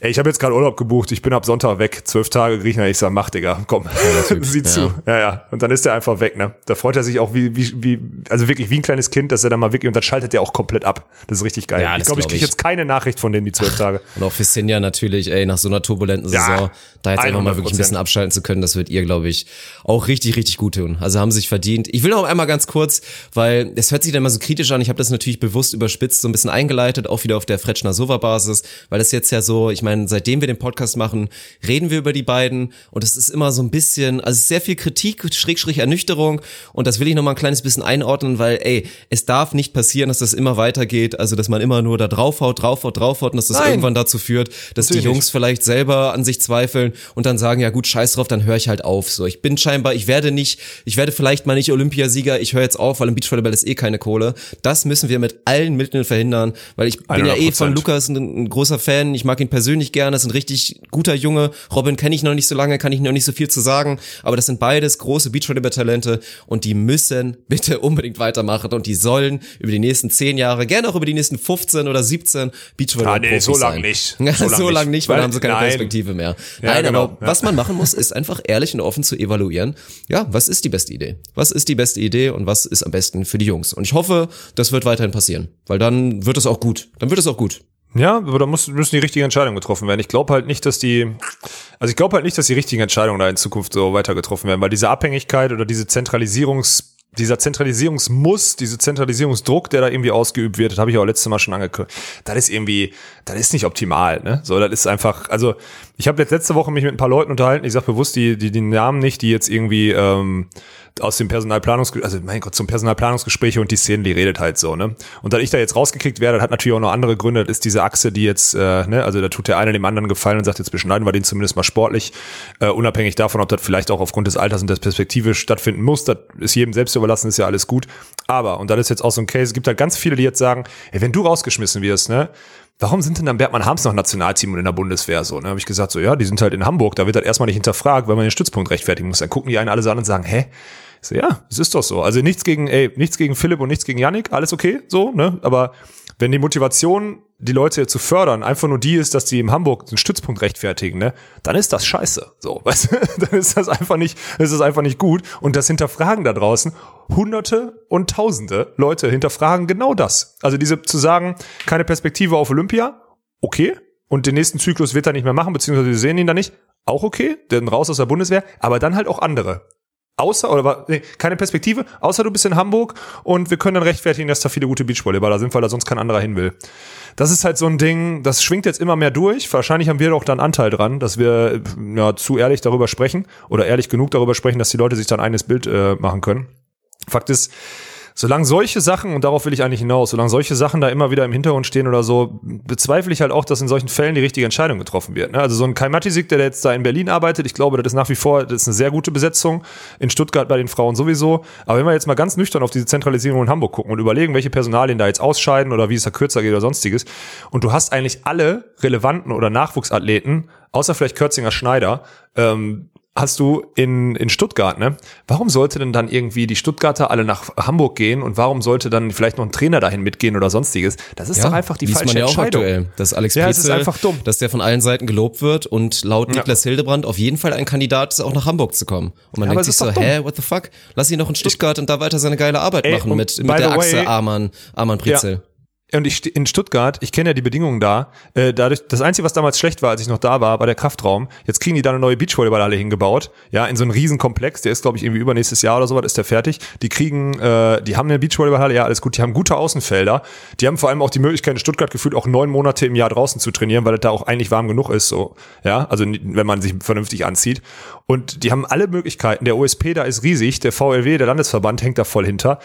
ey, ich habe jetzt gerade Urlaub gebucht, ich bin ab Sonntag weg, zwölf Tage Griechenland. Ich sag, mach, Digga, komm, <laughs> sieh zu. Ja, ja. Und dann ist er einfach weg, ne? Da freut er sich auch wie, wie, wie, also wirklich wie ein kleines Kind, dass er dann mal wirklich, und dann schaltet er auch komplett ab. Das ist richtig geil. Ja, ich glaube, ich glaub kriege jetzt keine Nachricht von denen die zwölf Tage. Und auch für Sinja natürlich, ey, nach so einer turbulenten Ja, Saison, da jetzt einfach mal wirklich ein 100%. bisschen abschalten zu können, das wird ihr, glaube ich, auch richtig, richtig gut tun. Also haben sich verdient. Ich will noch einmal ganz kurz, weil es hört sich dann immer so kritisch an, ich habe das natürlich bewusst überspitzt, so ein bisschen eingeleitet, auch wieder auf der Fretschner Sova Basis, weil das jetzt ja so, ich meine, seitdem wir den Podcast machen, machen, reden wir über die beiden und es ist immer so ein bisschen, also sehr viel Kritik, Schrägstrich Ernüchterung und das will ich noch mal ein kleines bisschen einordnen, weil ey, es darf nicht passieren, dass das immer weitergeht, also dass man immer nur da draufhaut, draufhaut, draufhaut und dass das Nein. irgendwann dazu führt, dass Natürlich die Jungs vielleicht selber an sich zweifeln und dann sagen, ja gut, scheiß drauf, dann höre ich halt auf. So, ich bin scheinbar, ich werde nicht, ich werde vielleicht mal nicht Olympiasieger, ich höre jetzt auf, weil im Beachvolleyball ist eh keine Kohle. Das müssen wir mit allen Mitteln verhindern, weil ich bin ja eh von 100%. Lukas ein, ein großer Fan, ich mag ihn persönlich gerne, ist ein richtig guter Junge. Robin kenne ich noch nicht so lange, kann ich noch nicht so viel zu sagen, aber das sind beides große Beachvolleyball-Talente und die müssen bitte <laughs> unbedingt weitermachen und die sollen über die nächsten zehn Jahre, gerne auch über die nächsten 15 oder 17 Beachvolleyball Ah, nee, <laughs> so lang nicht. Ja, So so lang lang nicht. Weil- dann haben sie keine nein. Perspektive mehr. Ja, Nein, genau, aber ja. was man machen muss, ist einfach ehrlich und offen zu evaluieren. Ja, was ist die beste Idee? Was ist die beste Idee und was ist am besten für die Jungs? Und ich hoffe, das wird weiterhin passieren, weil dann wird es auch gut. Dann wird es auch gut. Ja, aber da muss, müssen die richtigen Entscheidungen getroffen werden. Ich glaube halt nicht, dass die, also ich glaube halt nicht, dass die richtigen Entscheidungen da in Zukunft so weiter getroffen werden, weil diese Abhängigkeit oder diese Zentralisierungs, dieser Zentralisierungsmuss, diese Zentralisierungsdruck, der da irgendwie ausgeübt wird, das habe ich auch letztes Mal schon angekündigt, das ist irgendwie, das ist nicht optimal, ne? So, das ist einfach, also ich habe letzte Woche mich mit ein paar Leuten unterhalten, ich sage bewusst die, die, die Namen nicht, die jetzt irgendwie ähm, aus dem Personalplanungs, also mein Gott, zum Personalplanungsgespräch und die Szene, die redet halt so, ne? Und da ich da jetzt rausgekickt werde, hat natürlich auch noch andere Gründe, das ist diese Achse, die jetzt, äh, ne, also da tut der eine dem anderen gefallen und sagt, jetzt beschneiden wir den zumindest mal sportlich, äh, unabhängig davon, ob das vielleicht auch aufgrund des Alters und der Perspektive stattfinden muss, das ist jedem selbst überlassen, ist ja alles gut. Aber, und das ist jetzt auch so ein Case, es gibt halt ganz viele, die jetzt sagen, ey, wenn du rausgeschmissen wirst, ne, Warum sind denn dann Bergmann Harms noch Nationalteam und in der Bundeswehr so? Ne, habe ich gesagt, so ja, die sind halt in Hamburg, da wird halt erstmal nicht hinterfragt, weil man den Stützpunkt rechtfertigen muss. Dann gucken die einen alle so an und sagen, hä? So, ja, es ist doch so. Also nichts gegen, ey, nichts gegen Philipp und nichts gegen Yannick, alles okay, so, ne? Aber wenn die Motivation, die Leute zu fördern, einfach nur die ist, dass die in Hamburg einen Stützpunkt rechtfertigen, ne, dann ist das scheiße. So, <laughs> weißt du? Dann ist das einfach nicht, das ist einfach nicht gut. Und das Hinterfragen da draußen, hunderte und tausende Leute hinterfragen genau das. Also diese zu sagen, keine Perspektive auf Olympia, okay. Und den nächsten Zyklus wird er nicht mehr machen, beziehungsweise wir sehen ihn da nicht, auch okay, denn raus aus der Bundeswehr, aber dann halt auch andere. Außer, oder war- nee, keine Perspektive, außer du bist in Hamburg und wir können dann rechtfertigen, dass da viele gute Beachvolleyballer sind, weil da sonst kein anderer hin will. Das ist halt so ein Ding, das schwingt jetzt immer mehr durch. Wahrscheinlich haben wir doch dann Anteil dran, dass wir ja, zu ehrlich darüber sprechen oder ehrlich genug darüber sprechen, dass die Leute sich dann ein eigenes Bild äh, machen können. Fakt ist, solange solche Sachen, und darauf will ich eigentlich hinaus, solange solche Sachen da immer wieder im Hintergrund stehen oder so, bezweifle ich halt auch, dass in solchen Fällen die richtige Entscheidung getroffen wird. ne? Also so ein Kai Matisik, der jetzt da in Berlin arbeitet, ich glaube, das ist nach wie vor, das ist eine sehr gute Besetzung. In Stuttgart bei den Frauen sowieso. Aber wenn wir jetzt mal ganz nüchtern auf diese Zentralisierung in Hamburg gucken und überlegen, welche Personalien da jetzt ausscheiden oder wie es da kürzer geht oder sonstiges, und du hast eigentlich alle relevanten oder Nachwuchsathleten, außer vielleicht Kürzinger Schneider, ähm, hast du in, in Stuttgart, ne? Warum sollte denn dann irgendwie die Stuttgarter alle nach Hamburg gehen und warum sollte dann vielleicht noch ein Trainer dahin mitgehen oder sonstiges? Das ist doch einfach die falsche man ja auch Entscheidung. aktuell, dass Alex Ja, Prizel, einfach dumm. dass der von allen Seiten gelobt wird und laut Niklas Hildebrand auf jeden Fall ein Kandidat ist, auch nach Hamburg zu kommen. Und man Ja, denkt sich so, hä, what the fuck? Lass ihn doch in Stuttgart und da weiter seine geile Arbeit Ey, machen mit, mit der the way- Achse Arman, Arman Prizel. Und ich in Stuttgart, ich kenne ja die Bedingungen da. Äh, dadurch, das Einzige, was damals schlecht war, als ich noch da war, war der Kraftraum. Jetzt kriegen die da eine neue Beachvolleyballhalle hingebaut. Ja, in so einen riesen Komplex. Der ist, glaube ich, irgendwie übernächstes Jahr oder sowas ist der fertig. Die kriegen, äh, die haben eine Beachvolleyballhalle, ja, alles gut. Die haben gute Außenfelder. Die haben vor allem auch die Möglichkeit, in Stuttgart gefühlt auch neun Monate im Jahr draußen zu trainieren, weil es da auch eigentlich warm genug ist. So, ja, also wenn man sich vernünftig anzieht. Und die haben alle Möglichkeiten. Der OSP da ist riesig. Der VLW, der Landesverband, hängt da voll hinter.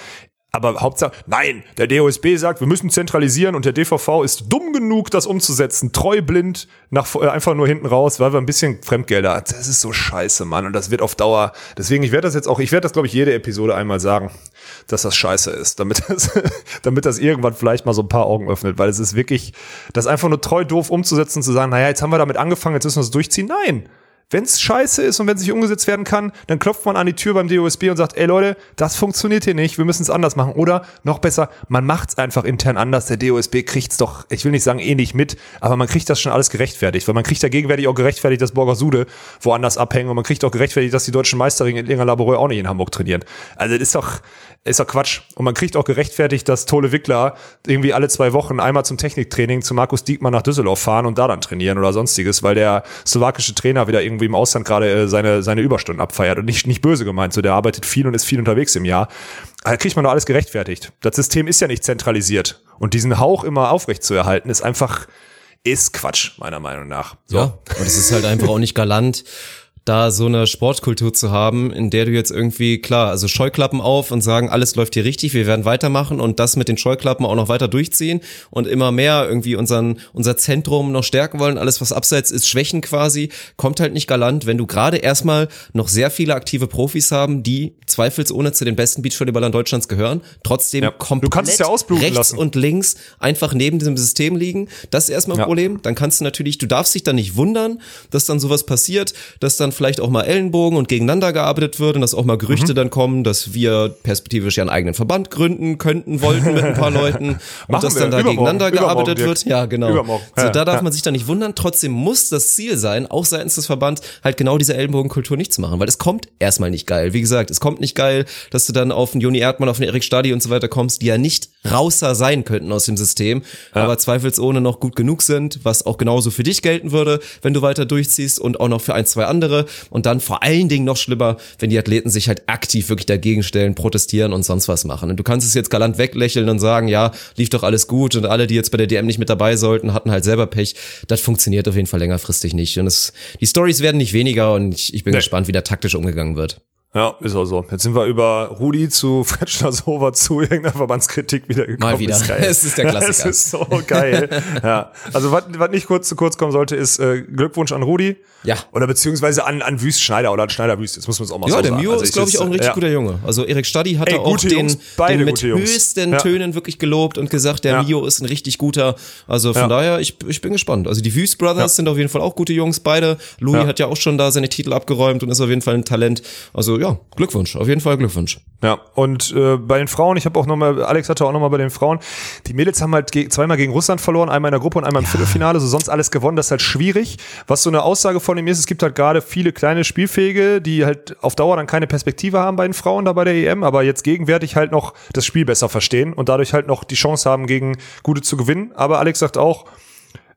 Aber Hauptsache, nein, der DOSB sagt, wir müssen zentralisieren und der DVV ist dumm genug, das umzusetzen, treu blind, nach, äh, einfach nur hinten raus, weil wir ein bisschen Fremdgelder, das ist so scheiße, Mann, und das wird auf Dauer, deswegen, ich werde das jetzt auch, ich werde das, glaube ich, jede Episode einmal sagen, dass das scheiße ist, damit <laughs> das, damit das irgendwann vielleicht mal so ein paar Augen öffnet, weil es ist wirklich, das einfach nur treu doof umzusetzen, zu sagen, naja, jetzt haben wir damit angefangen, jetzt müssen wir es durchziehen, nein, wenn es scheiße ist und wenn es nicht umgesetzt werden kann, dann klopft man an die Tür beim DOSB und sagt, ey Leute, das funktioniert hier nicht, wir müssen es anders machen. Oder noch besser, man macht es einfach intern anders. Der DOSB kriegt's doch, ich will nicht sagen eh nicht mit, aber man kriegt das schon alles gerechtfertigt. Weil man kriegt ja gegenwärtig auch gerechtfertigt, dass Borgersude woanders abhängen und man kriegt auch gerechtfertigt, dass die deutschen Meisterinnen in Inga Laboreux auch nicht in Hamburg trainieren. Also das ist doch, ist doch Quatsch. Und man kriegt auch gerechtfertigt, dass Tole Wickler irgendwie alle zwei Wochen einmal zum Techniktraining zu Markus Diekmann nach Düsseldorf fahren und da dann trainieren oder sonstiges, weil der slowakische Trainer wieder irgendwie im Ausland gerade äh, seine, seine Überstunden abfeiert. Und nicht, nicht böse gemeint, so der arbeitet viel und ist viel unterwegs im Jahr. Da kriegt man doch alles gerechtfertigt. Das System ist ja nicht zentralisiert. Und diesen Hauch immer aufrecht zu erhalten, ist einfach, ist Quatsch, meiner Meinung nach. So. Ja, und es ist halt einfach auch nicht galant, da so eine Sportkultur zu haben, in der du jetzt irgendwie, klar, also Scheuklappen auf und sagen, alles läuft hier richtig, wir werden weitermachen und das mit den Scheuklappen auch noch weiter durchziehen und immer mehr irgendwie unseren, unser Zentrum noch stärken wollen, alles was abseits ist, schwächen quasi, kommt halt nicht galant, wenn du gerade erstmal noch sehr viele aktive Profis haben, die zweifelsohne zu den besten Beachvolleyballern Deutschlands gehören, trotzdem Ja. Du komplett kannst es ja ausbluten rechts lassen. und links einfach neben diesem System liegen. Das ist erstmal ein Ja. Problem. Dann kannst du natürlich, du darfst dich dann nicht wundern, dass dann sowas passiert, dass dann vielleicht auch mal Ellenbogen und gegeneinander gearbeitet wird und dass auch mal Mhm. Gerüchte dann kommen, dass wir perspektivisch ja einen eigenen Verband gründen könnten, wollten mit ein paar <laughs> Leuten und dass wir. dann da Übermorgen. gegeneinander gearbeitet wird. Ja, genau. Übermorgen. So, Ja, da darf ja. man sich dann nicht wundern. Trotzdem muss das Ziel sein, auch seitens des Verbands, halt genau diese Ellenbogenkultur nicht zu machen, weil es kommt erstmal nicht geil. Wie gesagt, es kommt nicht geil, dass du dann auf einen Joni Erdmann, auf einen Erik Stadi und so weiter kommst, die ja nicht rauser sein könnten aus dem System, aber zweifelsohne noch gut genug sind, was auch genauso für dich gelten würde, wenn du weiter durchziehst und auch noch für ein, zwei andere und dann vor allen Dingen noch schlimmer, wenn die Athleten sich halt aktiv wirklich dagegen stellen, protestieren und sonst was machen. Und du kannst es jetzt galant weglächeln und sagen, ja, lief doch alles gut und alle, die jetzt bei der DM nicht mit dabei sollten, hatten halt selber Pech. Das funktioniert auf jeden Fall längerfristig nicht. Und es, die Stories werden nicht weniger und ich, ich bin Nee. gespannt, wie da taktisch umgegangen wird. Ja, ist auch so. Jetzt sind wir über Rudi zu <laughs> Fretschner-Sova zu irgendeiner Verbandskritik wieder gekommen. Mal wieder. Ist geil. Es ist der Klassiker. Es ist so geil. ja. Also was, was nicht kurz zu kurz kommen sollte, ist äh, Glückwunsch an Rudi. Ja. Oder beziehungsweise an, an Wüst Schneider oder an Schneider Wüst. Jetzt muss man es auch mal Ja, so der sagen. Mio Also ist, glaube ich, auch ein richtig ja. guter Junge. Also Erik Stadi hat Ey, auch den, Jungs, den mit höchsten Ja. Tönen wirklich gelobt und gesagt, der Ja. Mio ist ein richtig guter. Also von Ja. daher, ich, ich bin gespannt. Also die Wüst Brothers Ja. sind auf jeden Fall auch gute Jungs, beide. Louis Ja. hat ja auch schon da seine Titel abgeräumt und ist auf jeden Fall ein Talent. Also ja, Glückwunsch, auf jeden Fall Glückwunsch. Ja, und äh, bei den Frauen, ich habe auch nochmal, Alex hatte auch nochmal bei den Frauen, die Mädels haben halt ge zweimal gegen Russland verloren, einmal in der Gruppe und einmal im Viertelfinale, so sonst alles gewonnen, das ist halt schwierig. Was so eine Aussage von ihm ist, es gibt halt gerade viele kleine Spielfähige, die halt auf Dauer dann keine Perspektive haben bei den Frauen da bei der EM, aber jetzt gegenwärtig halt noch das Spiel besser verstehen und dadurch halt noch die Chance haben, gegen Gute zu gewinnen. Aber Alex sagt auch,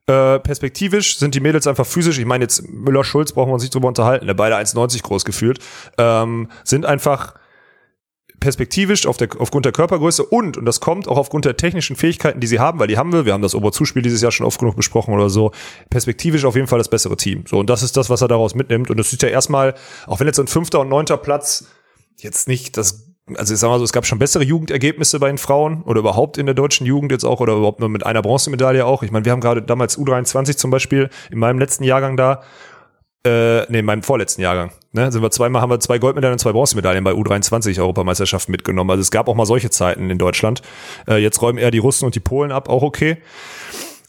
äh, perspektivisch sind die Mädels einfach physisch, ich meine jetzt Müller-Schulz brauchen wir uns nicht drüber unterhalten, der beide 1,90 groß gefühlt, ähm, sind einfach perspektivisch auf der, aufgrund der Körpergröße und, und das kommt auch aufgrund der technischen Fähigkeiten, die sie haben, weil die haben wir, wir haben das Oberzuspiel dieses Jahr schon oft genug besprochen oder so, perspektivisch auf jeden Fall das bessere Team. So, und das ist das, was er daraus mitnimmt. Und das ist ja erstmal, auch wenn jetzt ein fünfter und neunter Platz jetzt nicht das, also ich sag mal so, es gab schon bessere Jugendergebnisse bei den Frauen oder überhaupt in der deutschen Jugend jetzt auch oder überhaupt nur mit einer Bronzemedaille auch. Ich meine, wir haben gerade damals U23 zum Beispiel in meinem letzten Jahrgang da, äh, nee, in meinem vorletzten Jahrgang, ne, sind wir zweimal, haben wir zwei Goldmedaillen und zwei Bronzemedaillen bei U23 Europameisterschaften mitgenommen. Also es gab auch mal solche Zeiten in Deutschland. Äh, jetzt räumen eher die Russen und die Polen ab, auch okay.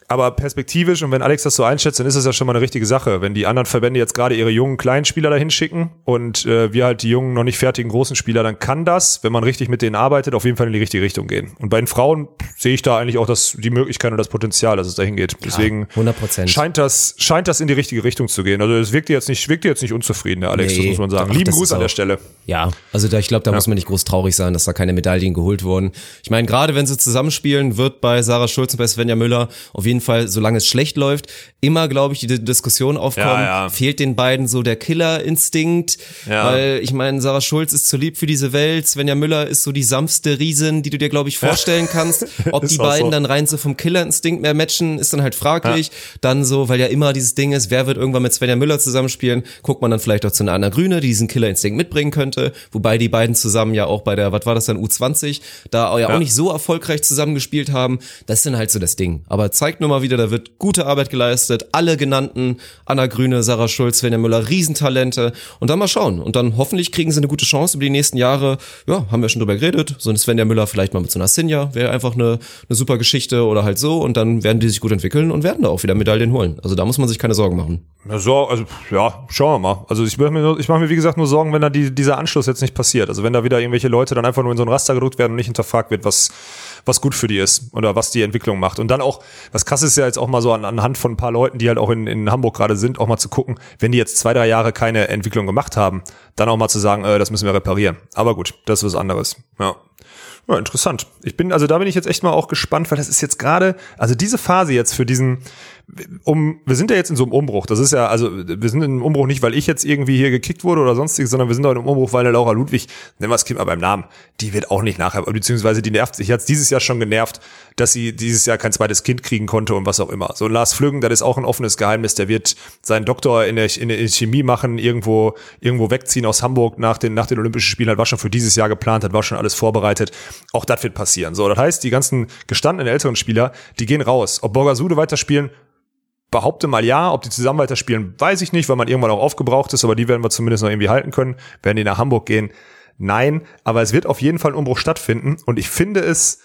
Aber perspektivisch, und wenn Alex das so einschätzt, dann ist das ja schon mal eine richtige Sache. Wenn die anderen Verbände jetzt gerade ihre jungen kleinen Spieler dahin schicken und äh, wir halt die jungen, noch nicht fertigen großen Spieler, dann kann das, wenn man richtig mit denen arbeitet, auf jeden Fall in die richtige Richtung gehen. Und bei den Frauen sehe ich da eigentlich auch das, die Möglichkeit und das Potenzial, dass es dahin geht. Deswegen 100%. scheint das, scheint das in die richtige Richtung zu gehen. Also es wirkte jetzt nicht, wirkte jetzt nicht unzufrieden, der Alex, das Nee, muss man sagen. doch, Lieben das Gruß an der Stelle. Ja, also da, ich glaube, da muss man nicht groß traurig sein, dass da keine Medaillen geholt wurden. Ich meine, gerade wenn sie zusammenspielen, wird bei Sarah Schulz und bei Svenja Müller auf jeden Fall, solange es schlecht läuft, immer, glaube ich, die Diskussion aufkommen, Ja, ja. fehlt den beiden so der Killerinstinkt, Ja. weil ich meine, Sarah Schulz ist zu lieb für diese Welt, Svenja Müller ist so die sanfte Riesin, die du dir, glaube ich, vorstellen kannst. <laughs> Ob die beiden so. dann rein so vom Killerinstinkt mehr matchen, ist dann halt fraglich. Dann so, weil ja immer dieses Ding ist, wer wird irgendwann mit Svenja Müller zusammenspielen, guckt man dann vielleicht auch zu einer Anna Grüne, die diesen Killerinstinkt mitbringen könnte, wobei die beiden zusammen ja auch bei der, was war das dann, U20, da ja auch nicht so erfolgreich zusammengespielt haben. Das ist dann halt so das Ding. Aber zeigt nur mal wieder, da wird gute Arbeit geleistet. Alle genannten, Anna Grüne, Sarah Schulz, Svenja Müller, Riesentalente. Und dann mal schauen. Und dann hoffentlich kriegen sie eine gute Chance über die nächsten Jahre. Ja, haben wir schon drüber geredet. So eine Svenja Müller vielleicht mal mit so einer Sinja wäre einfach eine, eine super Geschichte oder halt so. Und dann werden die sich gut entwickeln und werden da auch wieder Medaillen holen. Also da muss man sich keine Sorgen machen. Ja, so, also ja, schauen wir mal. Also ich mache mir, ich mache mir wie gesagt nur Sorgen, wenn da die, dieser Anschluss jetzt nicht passiert. Also wenn da wieder irgendwelche Leute dann einfach nur in so ein Raster gedrückt werden und nicht hinterfragt wird, was was gut für die ist oder was die Entwicklung macht. Und dann auch, was krass ist ja jetzt auch mal so an, anhand von ein paar Leuten, die halt auch in, in Hamburg gerade sind, auch mal zu gucken, wenn die jetzt zwei, drei Jahre keine Entwicklung gemacht haben, dann auch mal zu sagen, äh, das müssen wir reparieren. Aber gut, das ist was anderes. Ja. Ja, interessant. Ich bin, also da bin ich jetzt echt mal auch gespannt, weil das ist jetzt gerade, also diese Phase jetzt für diesen, um, wir sind ja jetzt in so einem Umbruch. Das ist ja, also wir sind in einem Umbruch nicht, weil ich jetzt irgendwie hier gekickt wurde oder sonstiges, sondern wir sind auch in einem Umbruch, weil der Laura Ludwig, nennen wir das Kind mal beim Namen, die wird auch nicht nachher, beziehungsweise die nervt sich, hat dieses Jahr schon genervt, dass sie dieses Jahr kein zweites Kind kriegen konnte und was auch immer. So Lars Flüggen, das ist auch ein offenes Geheimnis, der wird seinen Doktor in der, in der Chemie machen, irgendwo, irgendwo wegziehen aus Hamburg nach den, nach den Olympischen Spielen, das war schon für dieses Jahr geplant, das war schon alles vorbereitet. Auch das wird passieren. So, das heißt, die ganzen gestandenen älteren Spieler, die gehen raus. Ob Borgasude weiterspielen, behaupte mal ja. Ob die zusammen weiterspielen, weiß ich nicht, weil man irgendwann auch aufgebraucht ist, aber die werden wir zumindest noch irgendwie halten können. Werden die nach Hamburg gehen? Nein, aber es wird auf jeden Fall ein Umbruch stattfinden und ich finde es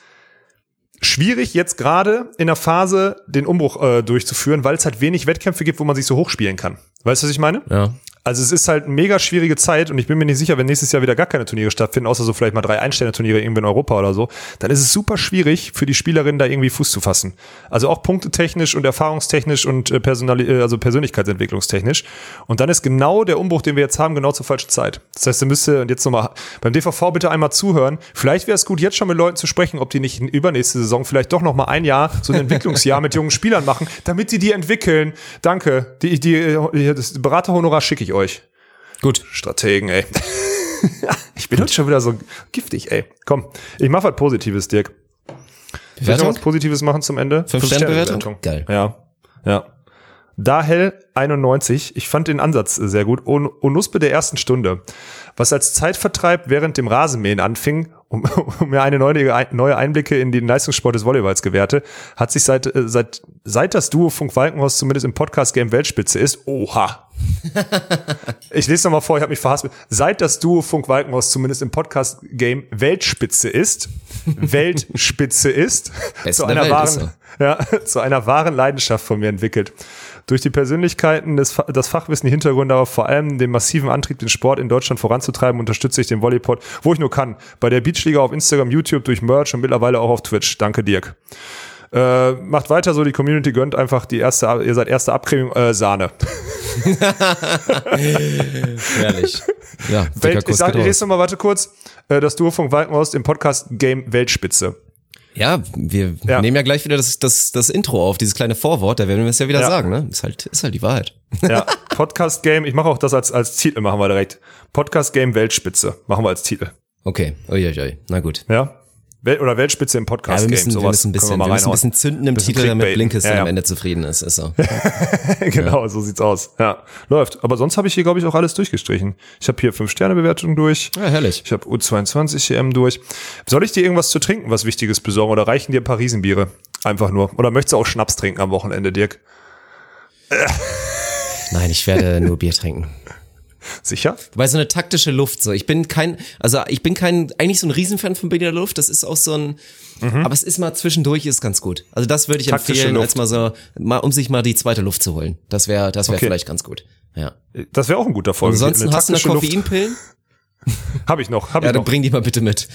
schwierig jetzt gerade in der Phase den Umbruch äh, durchzuführen, weil es halt wenig Wettkämpfe gibt, wo man sich so hochspielen kann. Weißt du, was ich meine? Ja. Also es ist halt eine mega schwierige Zeit und ich bin mir nicht sicher, wenn nächstes Jahr wieder gar keine Turniere stattfinden, außer so vielleicht mal drei Einsterne-Turniere irgendwie in Europa oder so, dann ist es super schwierig für die Spielerinnen da irgendwie Fuß zu fassen. Also auch punktetechnisch und erfahrungstechnisch und äh, Personali äh, also Persönlichkeitsentwicklungstechnisch. Und dann ist genau der Umbruch, den wir jetzt haben, genau zur falschen Zeit. Das heißt, ihr müsst und jetzt nochmal beim DVV bitte einmal zuhören. Vielleicht wäre es gut, jetzt schon mit Leuten zu sprechen, ob die nicht in übernächste Saison vielleicht doch nochmal ein Jahr, so ein Entwicklungsjahr <laughs> mit jungen Spielern machen, damit die die entwickeln. Danke. Die, die, äh, das Beraterhonorar schicke ich euch. Gut. Strategen, ey. <laughs> ich bin heute schon wieder so giftig, ey. Komm, ich mach was Positives, Dirk. Soll ich noch Bewertung? was Positives machen zum Ende? Fünf Sterne Bewertung? Geil. Ja, ja. Dahel 91, ich fand den Ansatz sehr gut. On Onuspe der ersten Stunde. Was als Zeitvertreib während dem Rasenmähen anfing, um, <laughs> um mir eine neue, neue Einblicke in den Leistungssport des Volleyballs gewährte, hat sich seit, äh, seit, seit das Duo Funk Walkenhorst zumindest im Podcast-Game Weltspitze ist, oha. <laughs> ich lese nochmal vor, ich habe mich verhaspelt. Seit das Duo Funk Walkenhorst zumindest im Podcast-Game Weltspitze ist, <laughs> Weltspitze ist, zu einer Welt wahren, ja, zu einer wahren Leidenschaft von mir entwickelt. Durch die Persönlichkeiten, des, das Fachwissen, die Hintergründe, aber vor allem den massiven Antrieb, den Sport in Deutschland voranzutreiben, unterstütze ich den Volleypod, wo ich nur kann. Bei der Beachliga auf Instagram, YouTube, durch Merch und mittlerweile auch auf Twitch. Danke, Dirk. Äh, macht weiter so, die Community gönnt einfach die erste, ihr seid erste Abcreming, äh, Sahne. <laughs> Herrlich. Ja, Welt, ich sag, ich lese noch mal, warte kurz, äh, das Duo von Walkenhorst im Podcast Game Weltspitze. Ja, wir Ja. nehmen ja gleich wieder das, das, das Intro auf, dieses kleine Vorwort, da werden wir es ja wieder Ja. sagen, ne? Ist halt, ist halt die Wahrheit. Ja, <laughs> Podcast Game, ich mache auch das als, als Titel, machen wir direkt. Podcast Game Weltspitze, machen wir als Titel. Okay, uiuiui, na gut. Ja? Wel oder Weltspitze im Ja, Podcast wir Game, müssen, wir sowas müssen ein bisschen, wir wir müssen ein bisschen zünden im Bisschen Titel, damit. Blinkes Ja, ja. am Ende zufrieden ist, ist so. <laughs> genau, so sieht's aus. Ja, läuft. Aber sonst habe ich hier, glaube ich, auch alles durchgestrichen. Ich habe hier 5-Sterne-Bewertung durch. Ja, herrlich. Ich habe U22 EM durch. Soll ich dir irgendwas zu trinken, was Wichtiges besorgen oder reichen dir ein paar Riesenbiere? Einfach nur. Oder möchtest du auch Schnaps trinken am Wochenende, Dirk? Nein, ich werde nur Bier trinken. Sicher? Weil so eine taktische Luft, so. Ich bin kein, also ich bin kein, eigentlich so ein Riesenfan von Berliner Luft. Das ist auch so ein, aber es ist mal zwischendurch ist ganz gut. Also das würde ich Mhm. Taktische empfehlen, Luft. als mal so, mal, um sich mal die zweite Luft zu holen. Das wäre, das wäre Okay. vielleicht ganz gut. Ja. Das wäre auch ein guter Folge. Ansonsten hast du noch Koffeinpillen? <laughs> Habe ich noch. Hab Ja, ich dann noch. bring die mal bitte mit.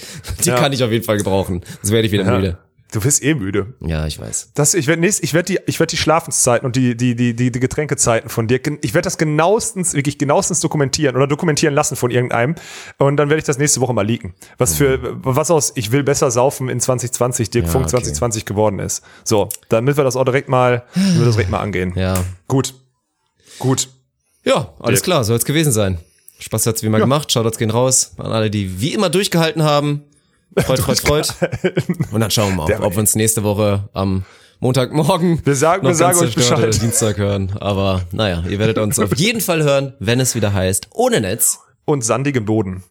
Die Ja. kann ich auf jeden Fall gebrauchen. Sonst werde ich wieder Ja. müde. Du bist eh müde. Ja, ich weiß. Das, ich werde ich werde die, ich werde die Schlafenszeiten und die, die, die, die, die Getränkezeiten von dir, ich werde das genauestens, wirklich genauestens dokumentieren oder dokumentieren lassen von irgendeinem. Und dann werde ich das nächste Woche mal leaken. Was für, was aus, ich will besser saufen in 2020, Dirk Ja, Funk okay. 2020 geworden ist. So, damit wir das auch direkt mal, wir das direkt mal angehen. Ja. Gut. Gut. Ja, alles Dirk. klar, soll es gewesen sein. Spaß hat's wie immer gemacht. Shoutouts gehen raus an alle, die wie immer durchgehalten haben. Freut, freut, freut. <laughs> Und dann schauen wir mal, ob, wir uns nächste Woche am Montagmorgen Wir sagen- noch wir sagen euch Bescheid. Dienstag hören. Aber naja, ihr werdet uns <laughs> auf jeden Fall hören, wenn es wieder heißt, ohne Netz. Und sandigem Boden.